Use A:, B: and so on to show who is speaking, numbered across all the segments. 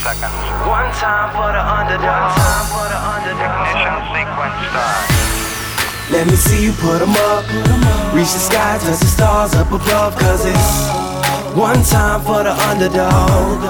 A: seconds. One time for the underdog. One time for the underdog. Ignition sequence start.
B: Let me see you put 'em up. Reach the sky, touch the stars up above. Cause it's one time for the underdog.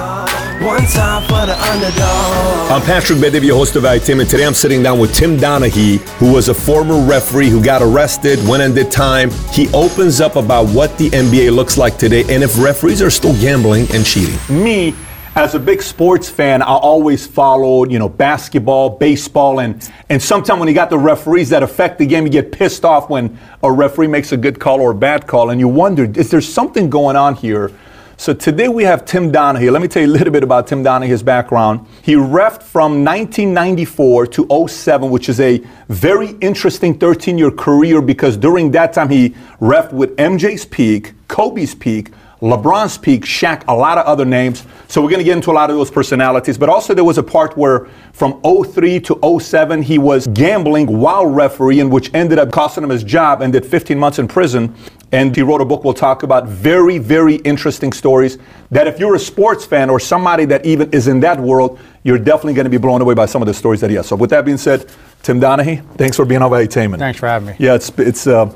B: One time for the underdog.
C: I'm Patrick Bet-David, your host of ITIM, and today I'm sitting down with Tim Donaghy, who was a former referee who got arrested, went and did time. He opens up about what the NBA looks like today and if referees are still gambling and cheating.
D: me as a big sports fan, I always followed, you know, basketball, baseball, and and sometimes when you got the referees that affect the game, you get pissed off when a referee makes a good call or a bad call, and you wonder, is there something going on here? So today we have Tim Donaghy. Let me tell you a little bit about Tim Donaghy, his background. He refed from 1994 to 07, which is a very interesting 13-year career because during that time he refed with MJ's peak, Kobe's peak, LeBron's peak, Shaq, a lot of other names. So we're going to get into a lot of those personalities. But also there was a part where from 03 to 07 he was gambling while refereeing, which ended up costing him his job and did 15 months in prison. And he wrote a book we'll talk about. Very, very interesting stories that if you're a sports fan or somebody that even is in that world, you're definitely going to be blown away by some of the stories that he has. So with that being said, Tim Donaghy, thanks for being on Valuetainment.
E: Thanks for having me.
D: Yeah, it's it's. Uh,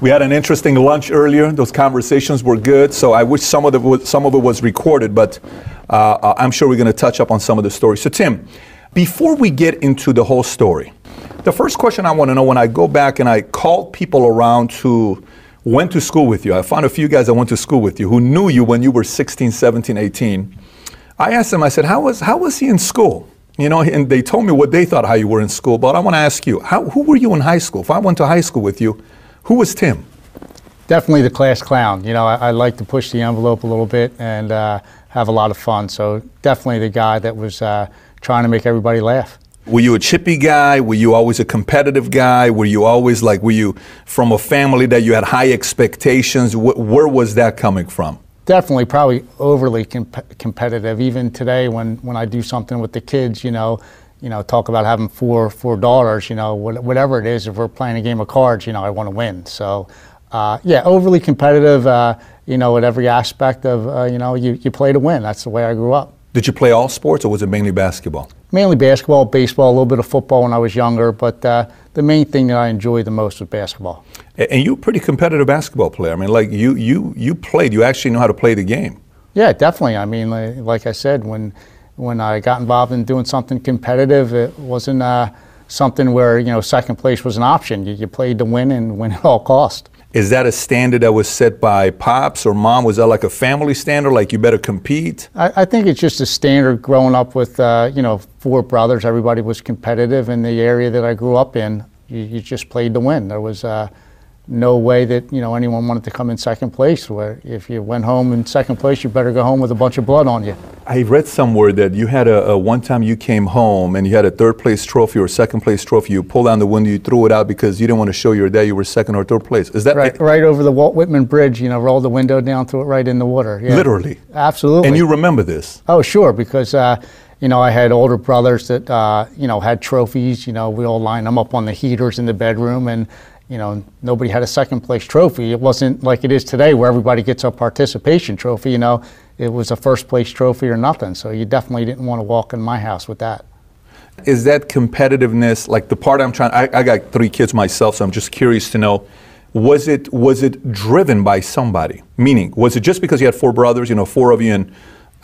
D: we had an interesting lunch earlier. Those conversations were good. So I wish some of the some of it was recorded, but uh, I'm sure we're going to touch up on some of the stories. So Tim, before we get into the whole story, the first question I want to know when I go back and I call people around who went to school with you, I found a few guys that went to school with you who knew you when you were 16, 17, 18. I asked them, I said, how was, how was he in school? You know, and they told me what they thought how you were in school, but I want to ask you, how, who were you in high school? If I went to high school with you, who was Tim?
E: Definitely the class clown. You know, I, I like to push the envelope a little bit and uh, have a lot of fun. So definitely the guy that was uh, trying to make everybody laugh.
D: Were you a chippy guy? Were you always a competitive guy? Were you always like, were you from a family that you had high expectations? Wh- where was that coming from?
E: Definitely, probably overly comp- competitive. Even today, when, when I do something with the kids, you know, you know, talk about having four four daughters, you know, whatever it is. If we're playing a game of cards, you know, I want to win. So, uh, yeah, overly competitive. Uh, you know, at every aspect of, uh, you know, you, you play to win. That's the way I grew up.
D: Did you play all sports or was it mainly basketball?
E: Mainly basketball, baseball, a little bit of football when I was younger, but uh, the main thing that I enjoyed the most was basketball.
D: And you're a pretty competitive basketball player. I mean, like you, you, you played. You actually know how to play the game.
E: Yeah, definitely. I mean, like, like I said, when when I got involved in doing something competitive, it wasn't uh, something where you know second place was an option. You, you played to win and win at all cost.
D: Is that a standard that was set by pops or mom? Was that like a family standard? Like you better compete?
E: I, I think it's just a standard growing up with uh, you know four brothers. Everybody was competitive in the area that I grew up in. You, you just played to win. There was uh, no way that you know anyone wanted to come in second place. Where if you went home in second place, you better go home with a bunch of blood on you.
D: I read somewhere that you had a, a one time you came home and you had a third place trophy or second place trophy. You pulled down the window, you threw it out because you didn't want to show your dad you were second or third place. Is that
E: Right, right over the Walt Whitman Bridge. You know, roll the window down, threw it right in the water. Yeah.
D: literally?
E: Absolutely.
D: And you remember this?
E: Oh, sure, because uh, you know I had older brothers that uh, you know had trophies. You know, we all lined them up on the heaters in the bedroom, and you know nobody had a second place trophy. It wasn't like it is today, where everybody gets a participation trophy. You know, it was a first place trophy or nothing. So you definitely didn't want to walk in my house with that.
D: Is that competitiveness like the part I'm trying? I, I got three kids myself, so I'm just curious to know. Was it was it driven by somebody? Meaning, was it just because you had four brothers, you know, four of you, and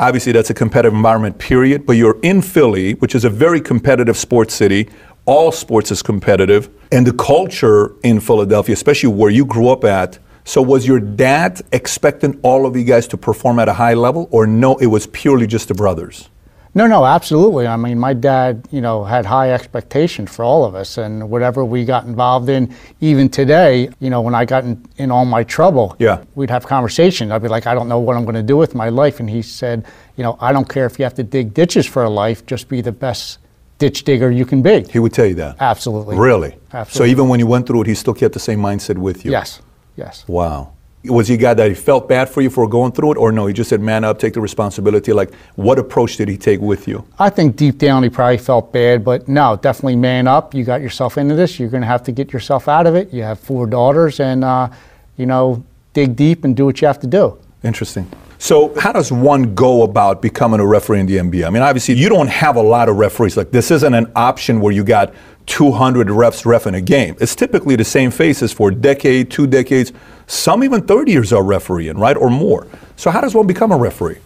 D: obviously that's a competitive environment, period. But you're in Philly, which is a very competitive sports city. All sports is competitive, and the culture in Philadelphia, especially where you grew up at. So, was your dad expecting all of you guys to perform at a high level, or no? It was purely just the brothers.
E: No, no, absolutely. I mean, my dad, you know, had high expectations for all of us, and whatever we got involved in, even today, you know, when I got in, in all my trouble,
D: Yeah.
E: we'd have conversations. I'd be like, I don't know what I'm going to do with my life, and he said, you know, I don't care if you have to dig ditches for a life, just be the best ditch digger you can be.
D: He would tell you that.
E: Absolutely.
D: Really?
E: Absolutely.
D: So even when you went through it, he still kept the same mindset with you?
E: Yes, yes.
D: Wow. Was he a guy that he felt bad for you for going through it, or no? He just said, man up, take the responsibility. Like, what approach did he take with you?
E: I think deep down he probably felt bad, but no, definitely man up. You got yourself into this. You're going to have to get yourself out of it. You have four daughters, and uh, you know, dig deep and do what you have to do.
D: Interesting. So, how does one go about becoming a referee in the NBA? I mean, obviously, you don't have a lot of referees. Like, this isn't an option where you got 200 refs ref in a game. It's typically the same faces for a decade, two decades, some even 30 years are refereeing, right, or more. So, how does one become a referee?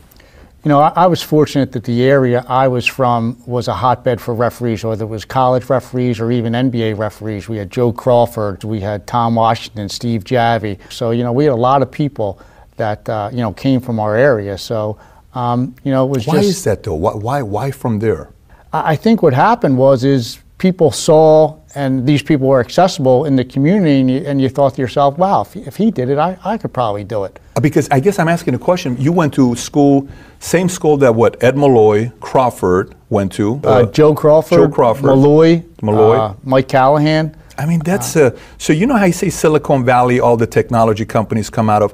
E: You know, I, I was fortunate that the area I was from was a hotbed for referees, whether it was college referees or even NBA referees. We had Joe Crawford, we had Tom Washington, Steve Javie. So, you know, we had a lot of people that, uh, you know, came from our area. So, um, you know, it was
D: Why
E: just.
D: is that though? Why, why, why from there?
E: I I think what happened was is people saw and these people were accessible in the community and you, and you thought to yourself, wow, if, if he did it, I, I could probably do it.
D: Because I guess I'm asking a question. You went to school, same school that what Ed Malloy, Crawford went to.
E: Uh, Joe Crawford,
D: Joe Crawford,
E: Malloy,
D: Malloy.
E: uh, Mike Callahan.
D: I mean, that's uh, so. You know how you say Silicon Valley, all the technology companies come out of.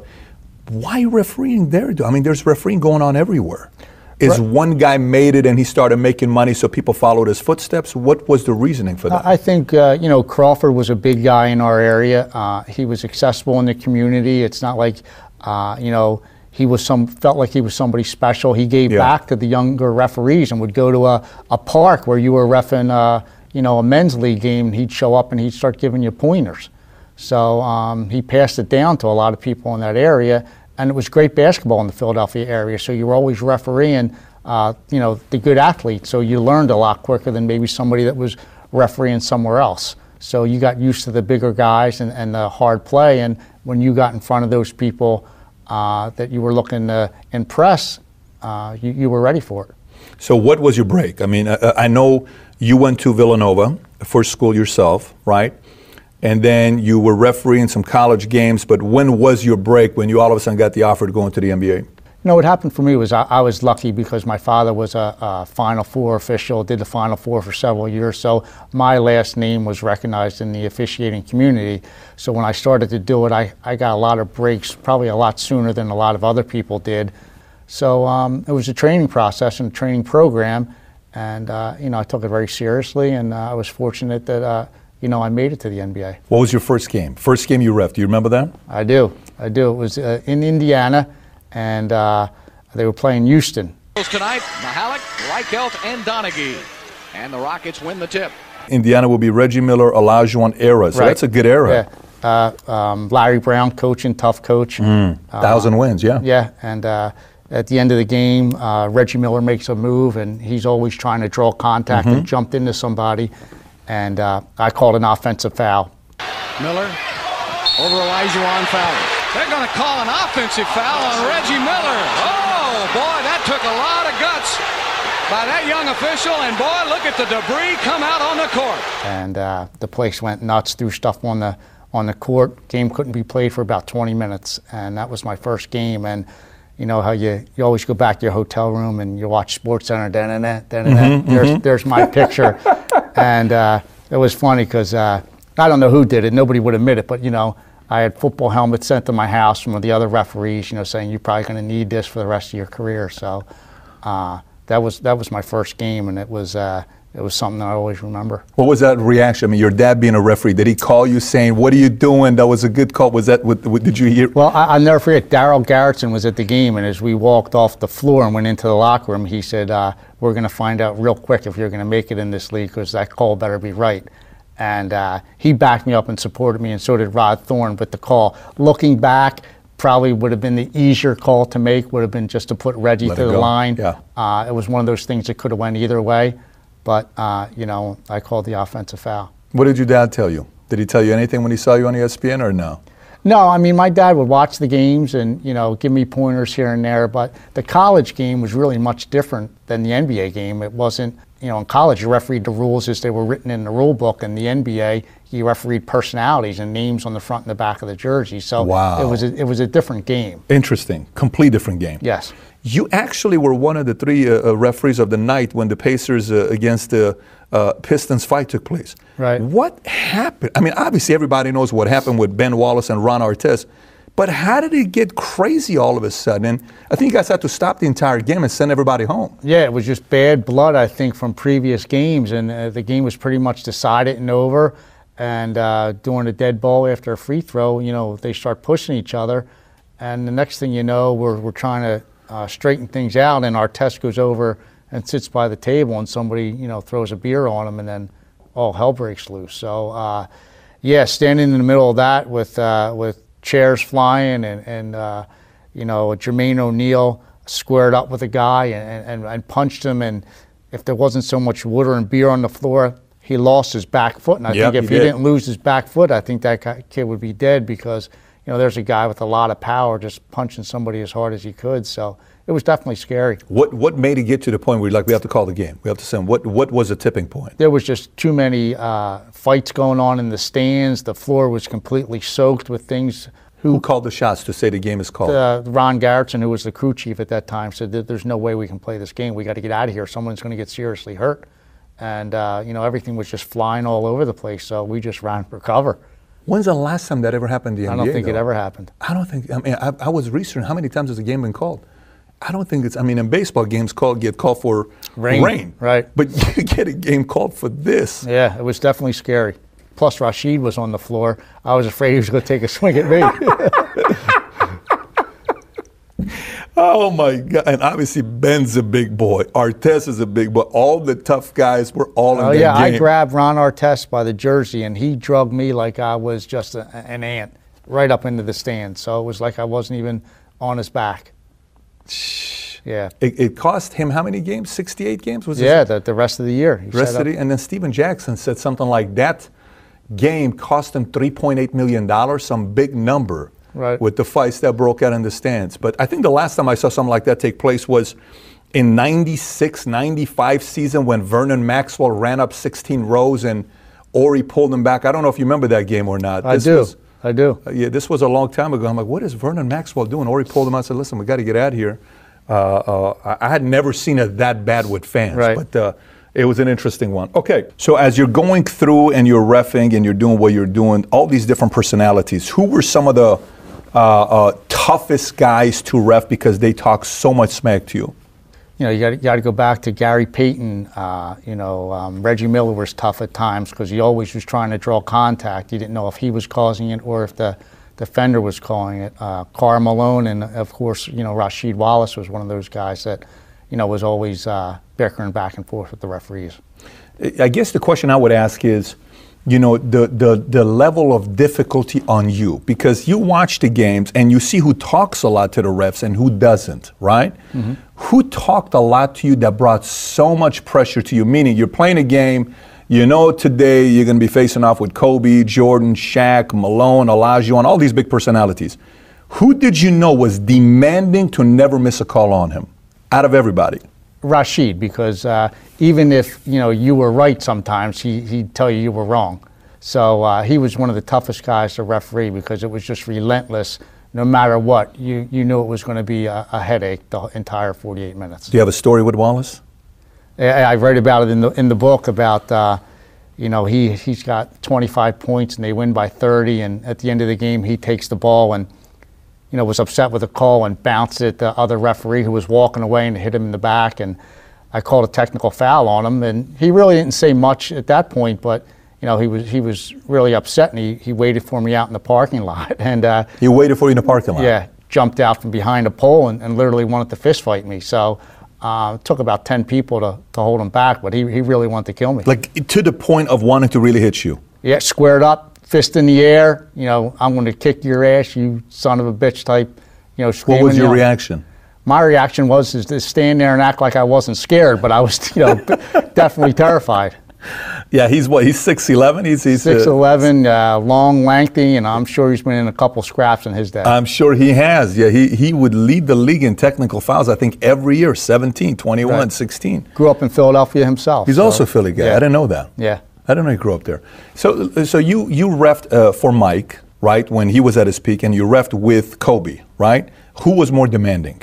D: Why refereeing there? I mean, there's refereeing going on everywhere. Is
E: Right.
D: one guy made it and he started making money, so people followed his footsteps? What was the reasoning for that?
E: I think uh, you know Crawford was a big guy in our area. Uh, he was accessible in the community. It's not like uh, you know he was some felt like he was somebody special. He gave
D: Yeah.
E: back to the younger referees and would go to a, a park where you were refing uh, you know a men's league game. And he'd show up and he'd start giving you pointers. So um, he passed it down to a lot of people in that area, and it was great basketball in the Philadelphia area. So you were always refereeing, uh, you know, the good athletes. So you learned a lot quicker than maybe somebody that was refereeing somewhere else. So you got used to the bigger guys and, and the hard play. And when you got in front of those people uh, that you were looking to impress, uh, you, you were ready for it.
D: So, what was your break? I mean, I, I know you went to Villanova for school yourself, right? And then you were refereeing some college games, but when was your break when you all of a sudden got the offer to go into the NBA?
E: Know, what happened for me was I, I was lucky because my father was a, a Final Four official, did the Final Four for several years. So my last name was recognized in the officiating community. So when I started to do it, I, I got a lot of breaks, probably a lot sooner than a lot of other people did. So um, it was a training process and a training program. And, uh, you know, I took it very seriously. And uh, I was fortunate that, uh, you know, I made it to the NBA.
D: What was your first game? First game you ref? Do you remember that?
E: I do. I do. It was uh, in Indiana, and uh, they were playing Houston.
F: Tonight, Mahalik, Reichelt, and Donaghy. And the Rockets win the tip.
D: Indiana will be Reggie Miller, Olajuwon era. So
E: Right.
D: that's a good era.
E: Yeah. Uh, um, Larry Brown coaching, tough coach.
D: Thousand wins, yeah.
E: Yeah, and uh, at the end of the game, uh, Reggie Miller makes a move, and he's always trying to draw contact and jumped into somebody, and uh, I called an offensive foul.
F: Miller over Elijah Fowler. They're going to call an offensive foul on Reggie Miller. Oh, boy, that took a lot of guts by that young official. And, boy, look at the debris come out on the court.
E: and uh, the place went nuts. Threw stuff on the on the court. Game couldn't be played for about 20 minutes, and that was my first game. And you know how you, you always go back to your hotel room and you watch Sports Center. Da da da da. There's there's my picture, and uh, it was funny because uh, I don't know who did it. Nobody would admit it, but you know. I had football helmets sent to my house from the other referees, you know, saying you're probably going to need this for the rest of your career. So uh, that was that was my first game, and it was uh, it was something that I always remember.
D: What was that reaction? I mean, your dad being a referee, did he call you saying, "What are you doing? That was a good call." Was that? What, what did you hear?
E: Well, I, I'll never forget. Darell Garretson was at the game, and as we walked off the floor and went into the locker room, he said, uh, "We're going to find out real quick if you're going to make it in this league because that call better be right." And uh, he backed me up and supported me, and so did Rod Thorn with the call. Looking back, probably would have been the easier call to make. Would have been just to put Reggie
D: Let it
E: the
D: go.
E: line.
D: Yeah.
E: Uh, it was one of those things that could have went either way, but uh, you know, I called the offensive foul.
D: What did your dad tell you? Did he tell you anything when he saw you on ESPN or no?
E: No, I mean my dad would watch the games and you know give me pointers here and there, but the college game was really much different than the NBA game. It wasn't, you know, in college you refereed the rules as they were written in the rule book, In the NBA you refereed personalities and names on the front and the back of the jersey. So
D: Wow.
E: it was a, it was a different game.
D: Interesting. Complete different game.
E: Yes.
D: You actually were one of the three uh, uh, referees of the night when the Pacers uh, against the uh, Pistons fight took place.
E: Right.
D: What happened? I mean, obviously everybody knows what happened with Ben Wallace and Ron Artest, but how did it get crazy all of a sudden? And I think you guys had to stop the entire game and send everybody home.
E: Yeah, it was just bad blood, I think, from previous games, and uh, the game was pretty much decided and over. And uh, during a dead ball after a free throw, you know, they start pushing each other, and the next thing you know, we're, we're trying to uh, straighten things out, and Artest goes over and sits by the table, and somebody you know throws a beer on him, and then all hell breaks loose. So uh, yeah, standing in the middle of that with uh, with chairs flying and and uh, you know Jermaine O'Neal squared up with a guy and, and, and punched him, and if there wasn't so much water and beer on the floor, he lost his back foot. And I
D: Yep,
E: think if
D: he
E: he,
D: did.
E: didn't lose his back foot, I think that kid would be dead because you know there's a guy with a lot of power just punching somebody as hard as he could. So it was definitely scary.
D: What what made it get to the point where you're like we have to call the game? We have to send. What what was the tipping point?
E: There was just too many uh, fights going on in the stands. The floor was completely soaked with things.
D: Who called the shots to say the game is called?
E: Uh, Ron Garretson, who was the crew chief at that time, said that there's no way we can play this game. We got to get out of here. Someone's going to get seriously hurt. And uh, you know everything was just flying all over the place. So we just ran for cover.
D: When's the last time that ever happened in the
E: I don't think it ever happened.
D: I don't think. I mean, I, I was researching how many times has the game been called. I don't think it's. I mean, in baseball, games called get called for
E: Rain, right.
D: But you get a game called for this.
E: Yeah, it was definitely scary. Plus, Rasheed was on the floor. I was afraid he was going to take a swing at me.
D: Oh my God! And obviously, Ben's a big boy. Artest is a big boy. All the tough guys were all in
E: oh yeah, I grabbed Ron Artest by the jersey, and he drugged me like I was just a, an ant right up into the stand. So it was like I wasn't even on his back. Yeah.
D: It, it cost him how many games? Sixty-eight games. Was it?
E: Yeah, the, the rest of the year.
D: Rest of the, uh, and then Stephen Jackson said something like that game cost him 3.8 million dollars, some big number,
E: Right.
D: with the fights that broke out in the stands. But I think the last time I saw something like that take place was in 96, 95 season when Vernon Maxwell ran up 16 rows and Horry pulled him back. I don't know if you remember that game or not.
E: I
D: This
E: do.
D: was-
E: I do.
D: uh, yeah, this was a long time ago. I'm like, what is Vernon Maxwell doing? Horry pulled him out and said, listen, we got to get out of here. Uh, uh, I had never seen it that bad with fans,
E: Right.
D: but uh, it was an interesting one. Okay, so as you're going through and you're refing and you're doing what you're doing, all these different personalities, who were some of the uh, uh, toughest guys to ref because they talk so much smack to you?
E: You know, you got to go back to Gary Payton. Uh, you know, um, Reggie Miller was tough at times because he always was trying to draw contact. You didn't know if he was causing it or if the defender was calling it. Uh, Karl Malone and of course, you know, Rasheed Wallace was one of those guys that, you know, was always uh, bickering back and forth with the referees.
D: I guess the question I would ask is, you know, the, the, the level of difficulty on you because you watch the games and you see who talks a lot to the refs and who doesn't, right? Mm-hmm. Who talked a lot to you that brought so much pressure to you? Meaning you're playing a game, you know today you're going to be facing off with Kobe, Jordan, Shaq, Malone, Olajuwon, all these big personalities. Who did you know was demanding to never miss a call on him out of everybody?
E: Rasheed, because uh, even if you know you were right, sometimes he, he'd tell you you were wrong. So uh, he was one of the toughest guys to referee because it was just relentless. No matter what, you, you knew it was going to be a, a headache the entire 48 minutes.
D: Do you have a story with Wallace?
E: I, I read about it in the in the book about uh, you know he he's got 25 points and they win by 30 and at the end of the game he takes the ball and you know was upset with the call and bounced it at the other referee who was walking away and hit him in the back and I called a technical foul on him and he really didn't say much at that point but you know he was he was really upset and he, he waited for me out in the parking lot and uh,
D: He waited for you in the parking lot.
E: yeah, jumped out from behind a pole and, and literally wanted to fist fight me. So uh, it took about 10 people to, to hold him back, but he, he really wanted to kill me.
D: Like to the point of wanting to really hit you.
E: yeah, squared up, fist in the air, you know, I'm going to kick your ass, you son of a bitch type, you know,
D: What was your reaction?
E: My reaction was is to stand there and act like I wasn't scared, but I was, you know, definitely terrified.
D: Yeah, he's what? He's six eleven. He's he's. uh,
E: 6'11, uh, long, lengthy, and I'm sure he's been in a couple scraps in his day.
D: I'm sure he has. Yeah, he he would lead the league in technical fouls. I think every year, 17, 21,
E: Right.
D: 16.
E: Grew up in Philadelphia himself.
D: He's
E: so,
D: also a Philly guy.
E: yeah.
D: I didn't know that.
E: Yeah.
D: I don't know You grew up there. So so you you refed uh, for Mike right when he was at his peak, and you refed with Kobe right. Who was more demanding?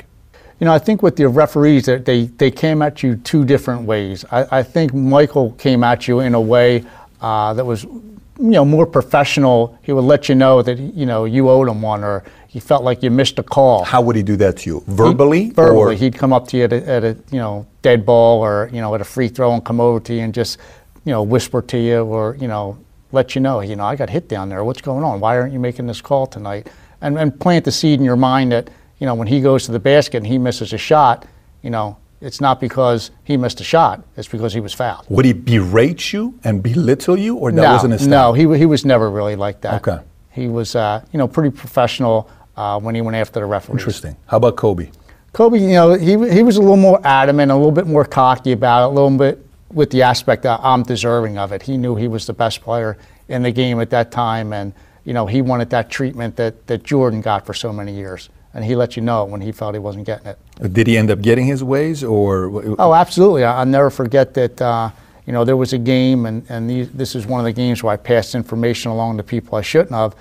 E: You know, I think with the referees, that they, they came at you two different ways. I, I think Michael came at you in a way uh, that was, you know, more professional. He would let you know that, you know, you owed him one or he felt like you missed a call.
D: How would he do that to you? Verbally?
E: Verbally,
D: Or,
E: he'd come up to you at a, at a, you know, dead ball or, you know, at a free throw and come over to you and just, you know, whisper to you or, you know, let you know, you know, I got hit down there. What's going on? Why aren't you making this call tonight? And, and plant the seed in your mind that, you know, when he goes to the basket and he misses a shot, you know, it's not because he missed a shot. It's because he was fouled.
D: Would he berate you and belittle you, or that
E: no,
D: wasn't his style?
E: no, he, he was never really like that.
D: Okay.
E: He was, uh, you know, pretty professional uh, when he went after the referee.
D: Interesting. How about Kobe?
E: Kobe, you know, he, he was a little more adamant, a little bit more cocky about it, a little bit with the aspect that I'm deserving of it. He knew he was the best player in the game at that time, and you know, he wanted that treatment that, that Jordan got for so many years, and he let you know when he felt he wasn't getting it.
D: Did he end up getting his ways, or
E: Oh, absolutely. I- I'll never forget that. Uh, you know, there was a game, and, and these, this is one of the games where I passed information along to people I shouldn't have.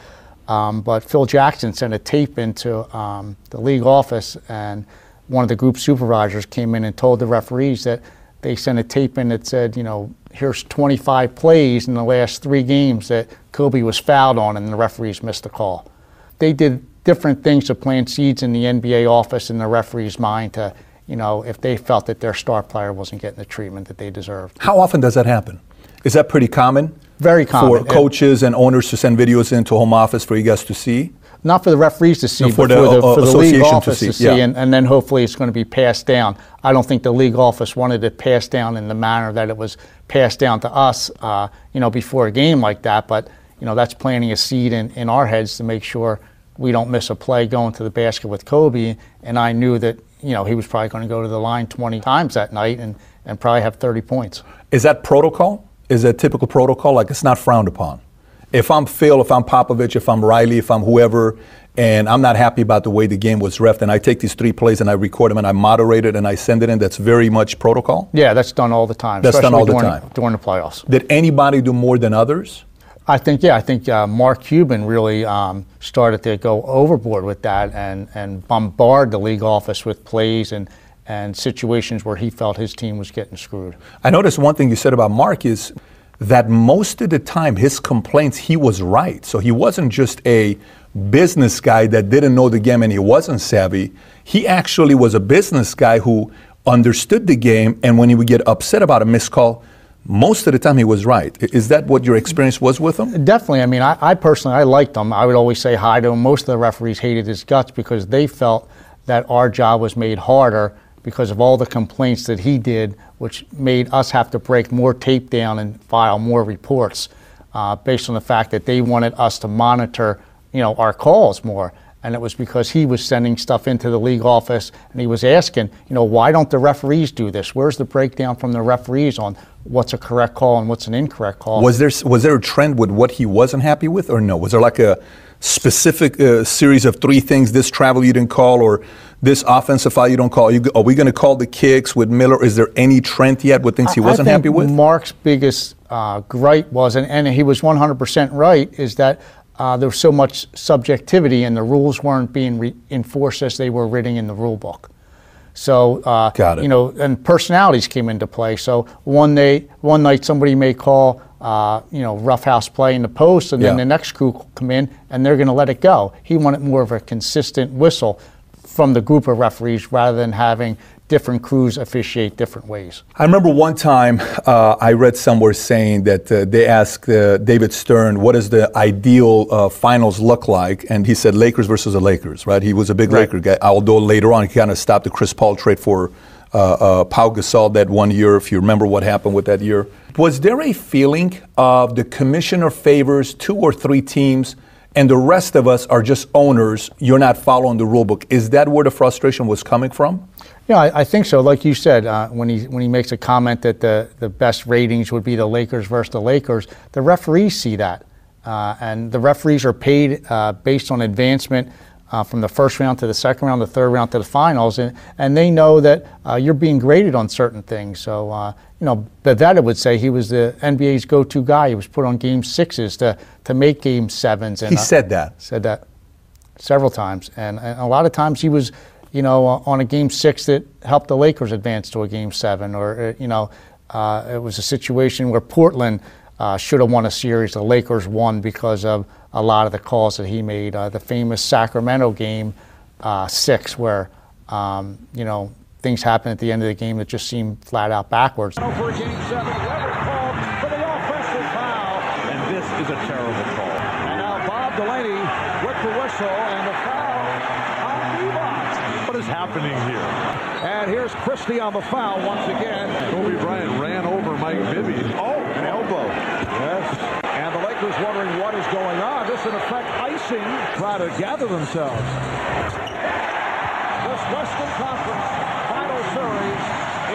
E: Um, but Phil Jackson sent a tape into um, the league office, and one of the group supervisors came in and told the referees that they sent a tape in that said, you know, here's 25 plays in the last three games that Kobe was fouled on, and the referees missed the call. They did different things to plant seeds in the NBA office and the referee's mind to, you know, if they felt that their star player wasn't getting the treatment that they deserved.
D: how often does that happen? Is that pretty common?
E: Very common.
D: for coaches and owners to send videos into home office for you guys to see.
E: Not for the referees to see,
D: No, for
E: but
D: the,
E: for the, for the league
D: to
E: office to
D: see,
E: see,
D: yeah.
E: and, and then hopefully it's going to be passed down. I don't think the league office wanted it passed down in the manner that it was passed down to us, uh, you know, before a game like that. But you know, that's planting a seed in, in our heads to make sure we don't miss a play going to the basket with Kobe. And I knew that you know he was probably going to go to the line 20 times that night and, and probably have 30 points.
D: Is that protocol? Is that typical protocol? Like it's not frowned upon. If I'm Phil, if I'm Popovich, if I'm Riley, if I'm whoever, and I'm not happy about the way the game was refed, and I take these three plays and I record them and I moderate it and I send it in, that's very much protocol.
E: Yeah, that's done all the time.
D: That's done all the
E: during,
D: time.
E: during the playoffs.
D: Did anybody do more than others?
E: I think yeah, I think uh, Mark Cuban really um, started to go overboard with that and and bombard the league office with plays and and situations where he felt his team was getting screwed.
D: I noticed one thing you said about Mark is that most of the time his complaints he was right. So he wasn't just a business guy that didn't know the game and he wasn't savvy. He actually was a business guy who understood the game and when he would get upset about a missed call, most of the time he was right. Is that what your experience was with him?
E: Definitely. I mean, I, I personally I liked him. I would always say hi to him. Most of the referees hated his guts because they felt that our job was made harder because of all the complaints that he did, which made us have to break more tape down and file more reports, uh, based on the fact that they wanted us to monitor, you know, our calls more. And it was because he was sending stuff into the league office and he was asking, you know, why don't the referees do this? Where's the breakdown from the referees on what's a correct call and what's an incorrect call?
D: Was there was there a trend with what he wasn't happy with, or no? Was there like a specific uh, series of three things? This travel you didn't call, or this offensive foul you don't call. Are, we going to call the kicks with Miller? Is there any trend yet with things he wasn't happy with?
E: Mark's biggest uh, gripe was, and, and he was 100% right, is that uh, there was so much subjectivity and the rules weren't being re- enforced as they were written in the rule book. So, uh,
D: Got it.
E: you know, and personalities came into play. So one day, one night, somebody may call, uh, you know, roughhouse play in the post, and then the next crew will come in and they're going to let it go. He wanted more of a consistent whistle from the group of referees rather than having different crews officiate different ways.
D: I remember one time uh, I read somewhere saying that uh, they asked uh, David Stern, "What does the ideal uh, finals look like?" And he said, "Lakers versus the Lakers." Right? He was a big
E: Right.
D: Laker guy. Although later on he kind of stopped the Chris Paul trade for uh, uh, Pau Gasol that one year. If you remember what happened with that year, was there a feeling of the commissioner favors two or three teams? And the rest of us are just owners. You're not following the rule book. Is that where the frustration was coming from?
E: Yeah, I, I think so. Like you said, uh, when he when he makes a comment that the the best ratings would be the Lakers versus the Lakers, the referees see that, uh, and the referees are paid uh, based on advancement. Uh, from the first round to the second round, the third round to the finals, and, and they know that uh, you're being graded on certain things. So, uh, you know, Bavetta would say he was the NBA's go-to guy. He was put on game sixes to, to make game sevens. And,
D: He
E: uh,
D: said that.
E: said that several times, and, and a lot of times he was, you know, uh, on a game six that helped the Lakers advance to a game seven, or uh, you know, uh, it was a situation where Portland uh, should have won a series. The Lakers won because of a lot of the calls that he made. Uh, the famous Sacramento game uh, six, where um, you know things happen at the end of the game that just seemed flat out backwards.
F: For game seven, Leonard called for the offensive foul. And this is a terrible call. And now Bob Delaney with the whistle and the foul on Reebok.
G: is happening here? And here's Christie on the foul once again. Kobe Bryant ran over Mike Bibby. Oh, an elbow. Yes. And the Lakers wondering what is going on. This, in effect, icing. To gather themselves. This Western Conference final series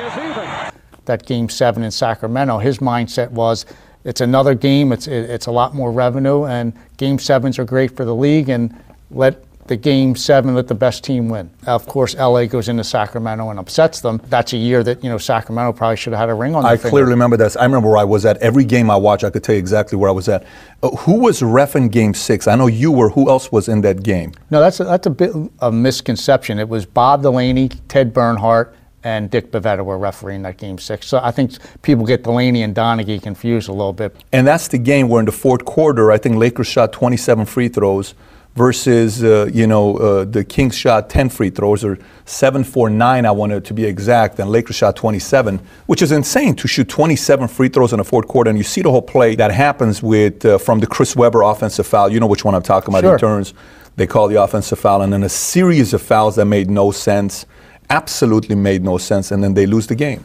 G: is even.
E: that game seven in Sacramento, his mindset was it's another game, it's, it, it's a lot more revenue, and game sevens are great for the league, and let the game seven, let the best team win. Of course, LA goes into Sacramento and upsets them. That's a year that, you know, Sacramento probably should have had a ring on their
D: I
E: finger.
D: clearly remember this. I remember where I was at. Every game I watched, I could tell you exactly where I was at. Uh, who was ref in Game Six? I know you were. Who else was in that game?
E: No, that's a, that's a bit of misconception. It was Bob Delaney, Ted Bernhardt, and Dick Bavetta were refereeing that game six. So I think people get Delaney and Donaghy confused a little bit.
D: And that's the game where in the fourth quarter, I think Lakers shot 27 free throws versus, uh, you know, uh, the Kings shot 10 free throws or 7 4 9, I wanted to be exact, and Lakers shot 27, which is insane to shoot 27 free throws in the fourth quarter. And you see the whole play that happens with uh, from the Chris Webber offensive foul. You know which one I'm talking about.
E: Sure.
D: He turns, they call the offensive foul, and then a series of fouls that made no sense, absolutely made no sense, and then they lose the game.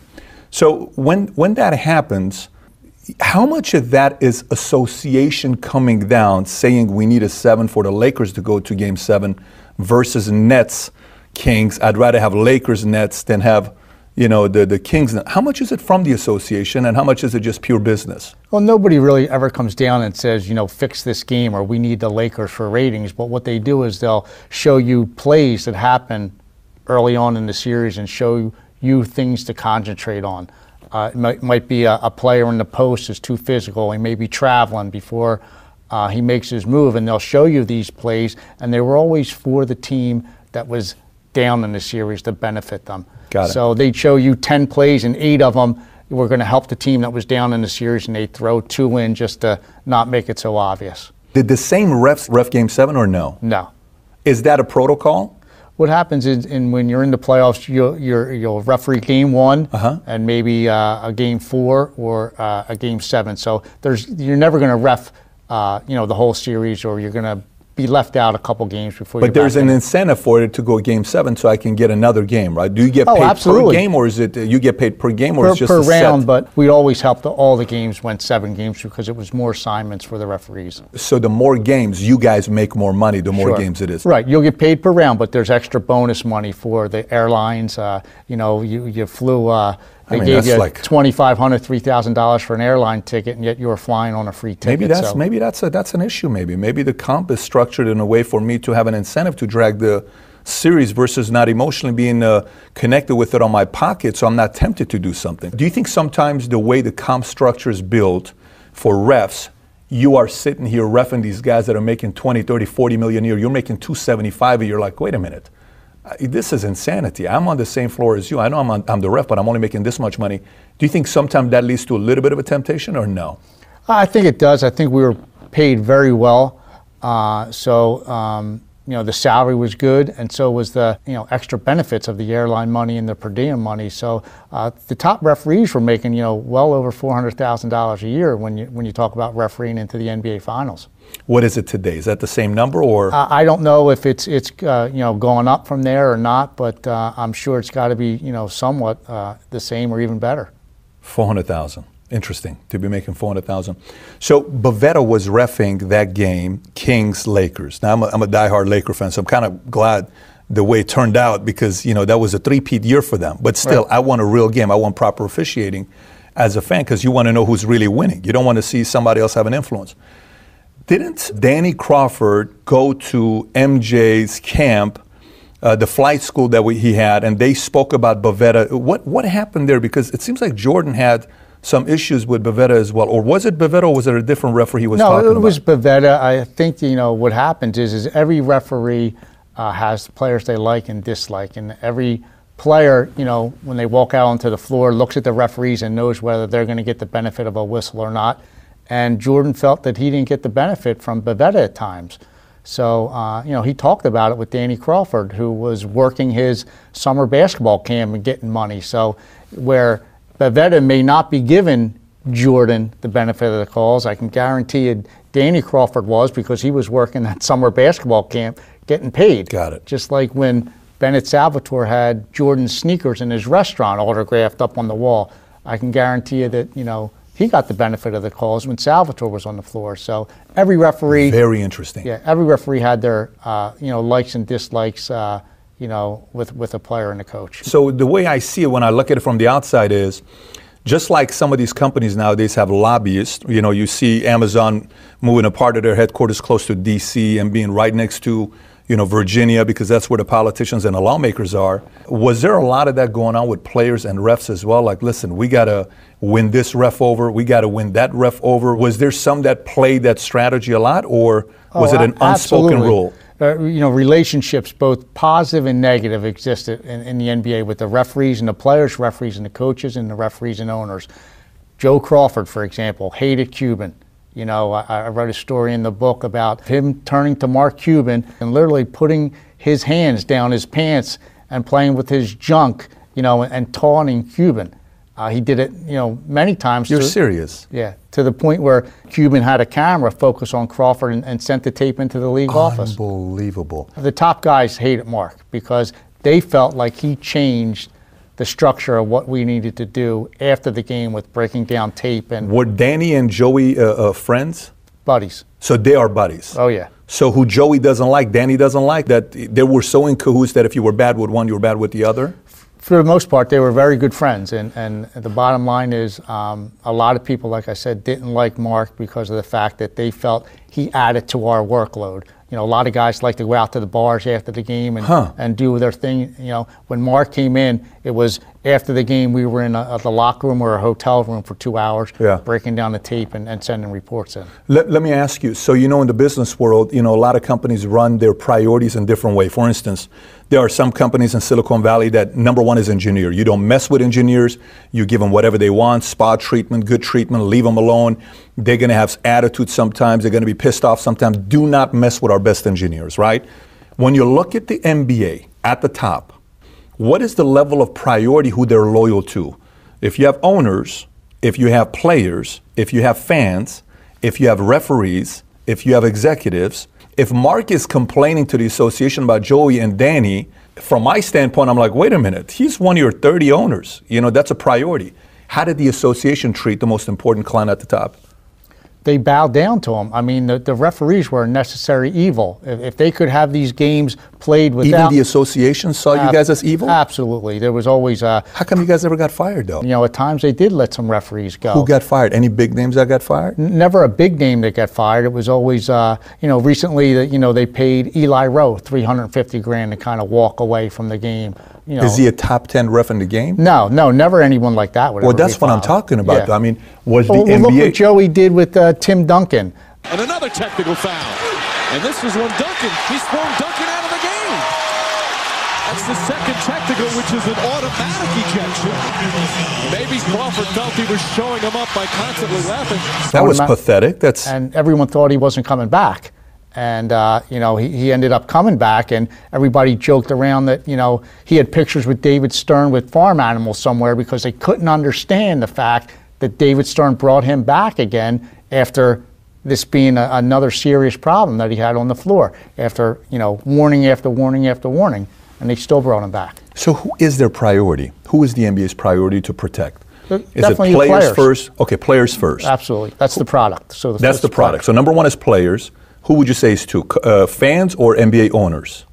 D: So when when that happens, how much of that is association coming down, saying we need a seven for the Lakers to go to game seven versus Nets Kings? I'd rather have Lakers Nets than have, you know, the, the Kings. How much is it from the association and how much is it just pure business?
E: Well, nobody really ever comes down and says, you know, fix this game or we need the Lakers for ratings. But what they do is they'll show you plays that happen early on in the series and show you things to concentrate on. Uh, it might, might be a, a player in the post is too physical. He may be traveling before uh, he makes his move, and they'll show you these plays, and they were always for the team that was down in the series to benefit them.
D: Got it.
E: So they'd show you 10 plays, and eight of them were going to help the team that was down in the series, and they'd throw two in just to not make it so obvious.
D: Did the same refs ref game seven or no?
E: No.
D: Is that a protocol?
E: What happens is, in when you're in the playoffs, you'll, you're, you'll referee game one
D: Uh-huh.
E: and maybe uh, a game four or uh, a game seven. So there's you're never going to ref, uh, you know, the whole series, or you're going to be left out a couple games before.
D: But there's an
E: in.
D: incentive for it to go game seven so I can get another game, right? Do you get
E: Oh,
D: paid
E: absolutely.
D: per game or is it uh, you get paid per game or
E: per,
D: it's just
E: per
D: a set?
E: round, but we always helped. The, all the games went seven games because it was more assignments for the referees.
D: So the more games, you guys make more money the more
E: Sure.
D: games it is.
E: Right, you'll get paid per round, but there's extra bonus money for the airlines. Uh, you know, you, you flew. Uh, they
D: mean,
E: gave
D: that's
E: you
D: like-
E: twenty five hundred, three thousand dollars for an airline ticket, and yet you were flying on a free ticket.
D: Maybe that's
E: so-
D: maybe that's a, that's an issue. Maybe maybe the comp is structured in a way for me to have an incentive to drag the series versus not emotionally being uh, connected with it on my pocket, so I'm not tempted to do something. Do you think sometimes the way the comp structure is built for refs, you are sitting here refing these guys that are making 20, 30, 40 million a year. You're making 275 a year. Like, wait a minute. Uh, This is insanity. I'm on the same floor as you. I know I'm, on, I'm the ref, but I'm only making this much money. Do you think sometimes that leads to a little bit of a temptation or no?
E: I think it does. I think we were paid very well. Uh, so, um, you know, the salary was good, and so was the, you know, extra benefits of the airline money and the per diem money. So uh, the top referees were making, you know, well over $400,000 a year when you, when you talk about refereeing into the NBA Finals.
D: What is it today? Is that the same number or?
E: Uh, I don't know if it's, it's uh, you know, going up from there or not, but uh, I'm sure it's got to be, you know, somewhat uh, the same or even better.
D: 400,000. Interesting to be making 400,000. So Bavetta was refing that game, Kings Lakers. Now I'm a, I'm a diehard Laker fan, so I'm kind of glad the way it turned out because you know that was a three-peat year for them. But still,
E: Right.
D: I want a real game. I want proper officiating as a fan because you want to know who's really winning. You don't want to see somebody else have an influence. Didn't Danny Crawford go to MJ's camp, uh, the flight school that we, he had, and they spoke about Bavetta? What what happened there? Because it seems like Jordan had some issues with Bavetta as well, or was it Bavetta, or was it a different referee he was
E: no,
D: talking
E: it was
D: about?
E: Bavetta. I think you know what happens is is every referee uh, has players they like and dislike, and every player, you know, when they walk out onto the floor, looks at the referees and knows whether they're going to get the benefit of a whistle or not. And Jordan felt that he didn't get the benefit from Bavetta at times. So, uh, you know, he talked about it with Danny Crawford, who was working his summer basketball camp and getting money. So, where Bavetta may not be giving Jordan the benefit of the calls, I can guarantee you Danny Crawford was because he was working that summer basketball camp getting paid.
D: Got it.
E: Just like when Bennett Salvatore had Jordan's sneakers in his restaurant autographed up on the wall. I can guarantee you that, you know, he got the benefit of the calls when Salvatore was on the floor. So every referee,
D: Very interesting.
E: yeah, every referee had their, uh, you know, likes and dislikes, uh, you know, with, with a player and a coach.
D: So the way I see it when I look at it from the outside is just like some of these companies nowadays have lobbyists, you know, you see Amazon moving a part of their headquarters close to DC and being right next to, you know, Virginia because that's where the politicians and the lawmakers are. Was there a lot of that going on with players and refs as well? Like, listen, we got to win this ref over, we got to win that ref over. Was there some that played that strategy a lot or was
E: Oh,
D: it an unspoken rule?
E: Uh, you know, relationships, both positive and negative, existed in, in the NBA with the referees and the players, referees and the coaches, and the referees and owners. Joe Crawford, for example, hated Cuban. You know, I, I wrote a story in the book about him turning to Mark Cuban and literally putting his hands down his pants and playing with his junk, you know, and, taunting Cuban. Uh, he did it, you know, many times.
D: You're
E: to-
D: serious?
E: yeah, to the point where Cuban had a camera focus on Crawford and, and sent the tape into the league office.
D: Unbelievable.
E: The top guys hated Mark because they felt like he changed the structure of what we needed to do after the game with breaking down tape and
D: Were Danny and Joey uh, uh, friends?
E: buddies.
D: So they are buddies.
E: Oh yeah.
D: So who Joey doesn't like, Danny doesn't like, that they were so in cahoots that if you were bad with one, you were bad with the other?
E: For the most part, they were very good friends, and, and the bottom line is, um, a lot of people, like I said, didn't like Mark because of the fact that they felt he added to our workload. You know, a lot of guys like to go out to the bars after the game and,
D: Huh.
E: and do their thing. You know, when Mark came in, it was after the game. We were in a, the locker room or a hotel room for two hours,
D: Yeah.
E: breaking down the tape and, and sending reports in.
D: Let, let me ask you. So you know, in the business world, you know, a lot of companies run their priorities in different way. For instance, there are some companies in Silicon Valley that number one is engineer. You don't mess with engineers. You give them whatever they want, spa treatment, good treatment, leave them alone. They're going to have attitude sometimes. They're going to be pissed off sometimes. Do not mess with our best engineers, right? When you look at the NBA at the top, what is the level of priority who they're loyal to? If you have owners, if you have players, if you have fans, if you have referees, if you have executives, if Mark is complaining to the association about Joey and Danny, from my standpoint, I'm like, wait a minute, he's one of your 30 owners. You know, that's a priority. How did the association treat the most important client at the top?
E: They bowed down to him. I mean, the, the referees were a necessary evil. If, if they could have these games played without
D: Even the association saw you guys as evil?
E: Absolutely. There was always, uh,
D: How come you guys never got fired though?
E: you know, at times they did let some referees go.
D: Who got fired? Any big names that got fired?
E: Never a big name that got fired. It was always, uh, you know, recently that you know they paid Eli Roe 350 grand to kind of walk away from the game. You know,
D: Is he a top 10 ref in the game?
E: no, no, never anyone like that would
D: Well,
E: ever
D: that's
E: be
D: what I'm talking about.
E: Yeah.
D: I mean, was the
E: Well, well, look what Joey did with uh, Tim Duncan.
G: And another technical foul. And this is when Duncan, he's thrown Duncan out of the game. That's the second technical, which is an automatic ejection. Maybe Crawford felt he was showing him up by constantly laughing.
D: That was pathetic. That's
E: and everyone thought he wasn't coming back. And uh, you know he, he ended up coming back, and everybody joked around that you know he had pictures with David Stern with farm animals somewhere because they couldn't understand the fact that David Stern brought him back again after this being a, another serious problem that he had on the floor. After you know warning after warning after warning, and they still brought him back.
D: so. Who is their priority? Who is the NBA's priority to protect? Is
E: definitely
D: it players,
E: players.
D: first? Okay, players first.
E: Absolutely, that's the product. So the
D: That's the product. So number one is players. Who would you say is two? C- Uh, fans or NBA owners?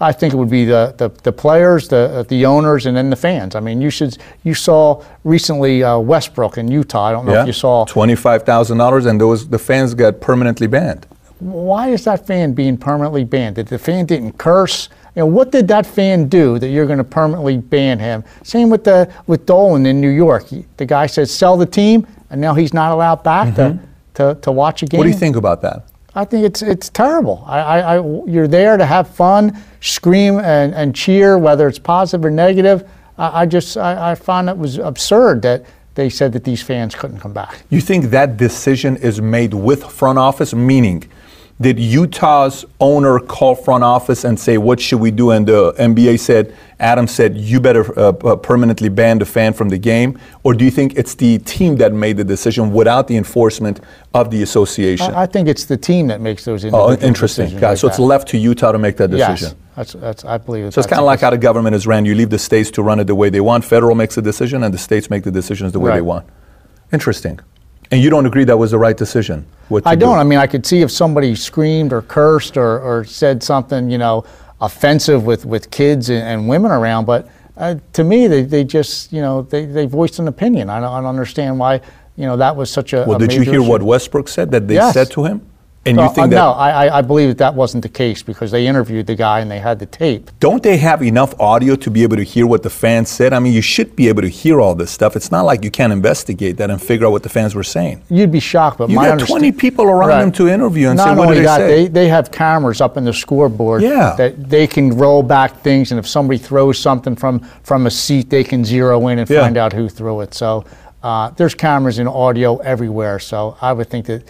E: I think it would be the, the, the players, the the owners, and then the fans. I mean, you should you saw recently uh, Westbrook in Utah. I don't know if you saw.
D: twenty-five thousand dollars, and those the fans got permanently banned.
E: Why is that fan being permanently banned? Did the fan didn't curse? You know, what did that fan do that you're going to permanently ban him? Same with the with Dolan in New York. He- The guy said sell the team, and now he's not allowed back to, to, to watch a game.
D: What do you think about that?
E: I think it's it's terrible. I, I, I you're there to have fun, scream and, and cheer, whether it's positive or negative. I, I just I, I found it was absurd that they said that these fans couldn't come back.
D: You think that decision is made with front office, meaning Did Utah's owner call front office and say, "What should we do?" And the NBA said, Adam said, "You better uh, uh, permanently ban the fan from the game," or do you think it's the team that made the decision without the enforcement of the association?
E: I, I think it's the team that makes those
D: oh, interesting,
E: decisions like
D: so it's left to Utah to make that decision.
E: Yes, that's, that's, I believe it.
D: So it's kind of like how the government is ran. You leave the states to run it the way they want. Federal makes a decision, and the states make the decisions the way they want. Interesting. And you don't agree that was the right decision?
E: I
D: do?
E: don't. I mean, I could see if somebody screamed or cursed or, or said something, you know, offensive with, with kids and, and women around, but uh, to me, they, they just, you know, they, they voiced an opinion. I don't, I don't understand why, you know, that was such a.
D: Well,
E: a
D: did you hear
E: issue.
D: what Westbrook said that they
E: Yes.
D: said to him? And you think
E: uh,
D: that
E: no, I, I- I believe that that wasn't the case because they interviewed the guy and they had the tape.
D: don't they have enough audio to be able to hear what the fans said? I mean, you should be able to hear all this stuff. It's not like you can't investigate that and figure out what the fans were saying.
E: You'd be shocked, but
D: You
E: my
D: got 20 people around
E: Right.
D: them to interview and
E: Not
D: say, what did they
E: that,
D: say?
E: They, they have cameras up in the scoreboard
D: Yeah.
E: that they can roll back things, and if somebody throws something from, from a seat, they can zero in and
D: Yeah.
E: find out who threw it. So uh, there's cameras and audio everywhere. So I would think that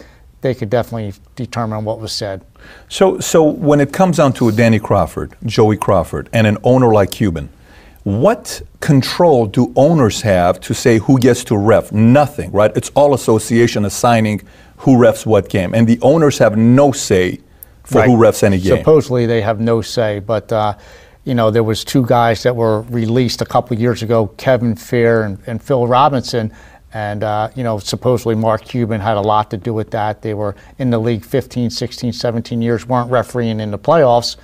E: they could definitely determine what was said.
D: So, so when it comes down to a Danny Crawford, Joey Crawford, and an owner like Cuban, what control do owners have to say who gets to ref? Nothing, right? It's all association assigning who refs what game, and the owners have no say for who refs any game.
E: Supposedly they have no say, but uh, you know there was two guys that were released a couple years ago, Kevin Fehr and, and Phil Robinson, and uh, you know supposedly Mark Cuban had a lot to do with that. They were in the league 15, 16, 17 years, weren't refereeing in the playoffs.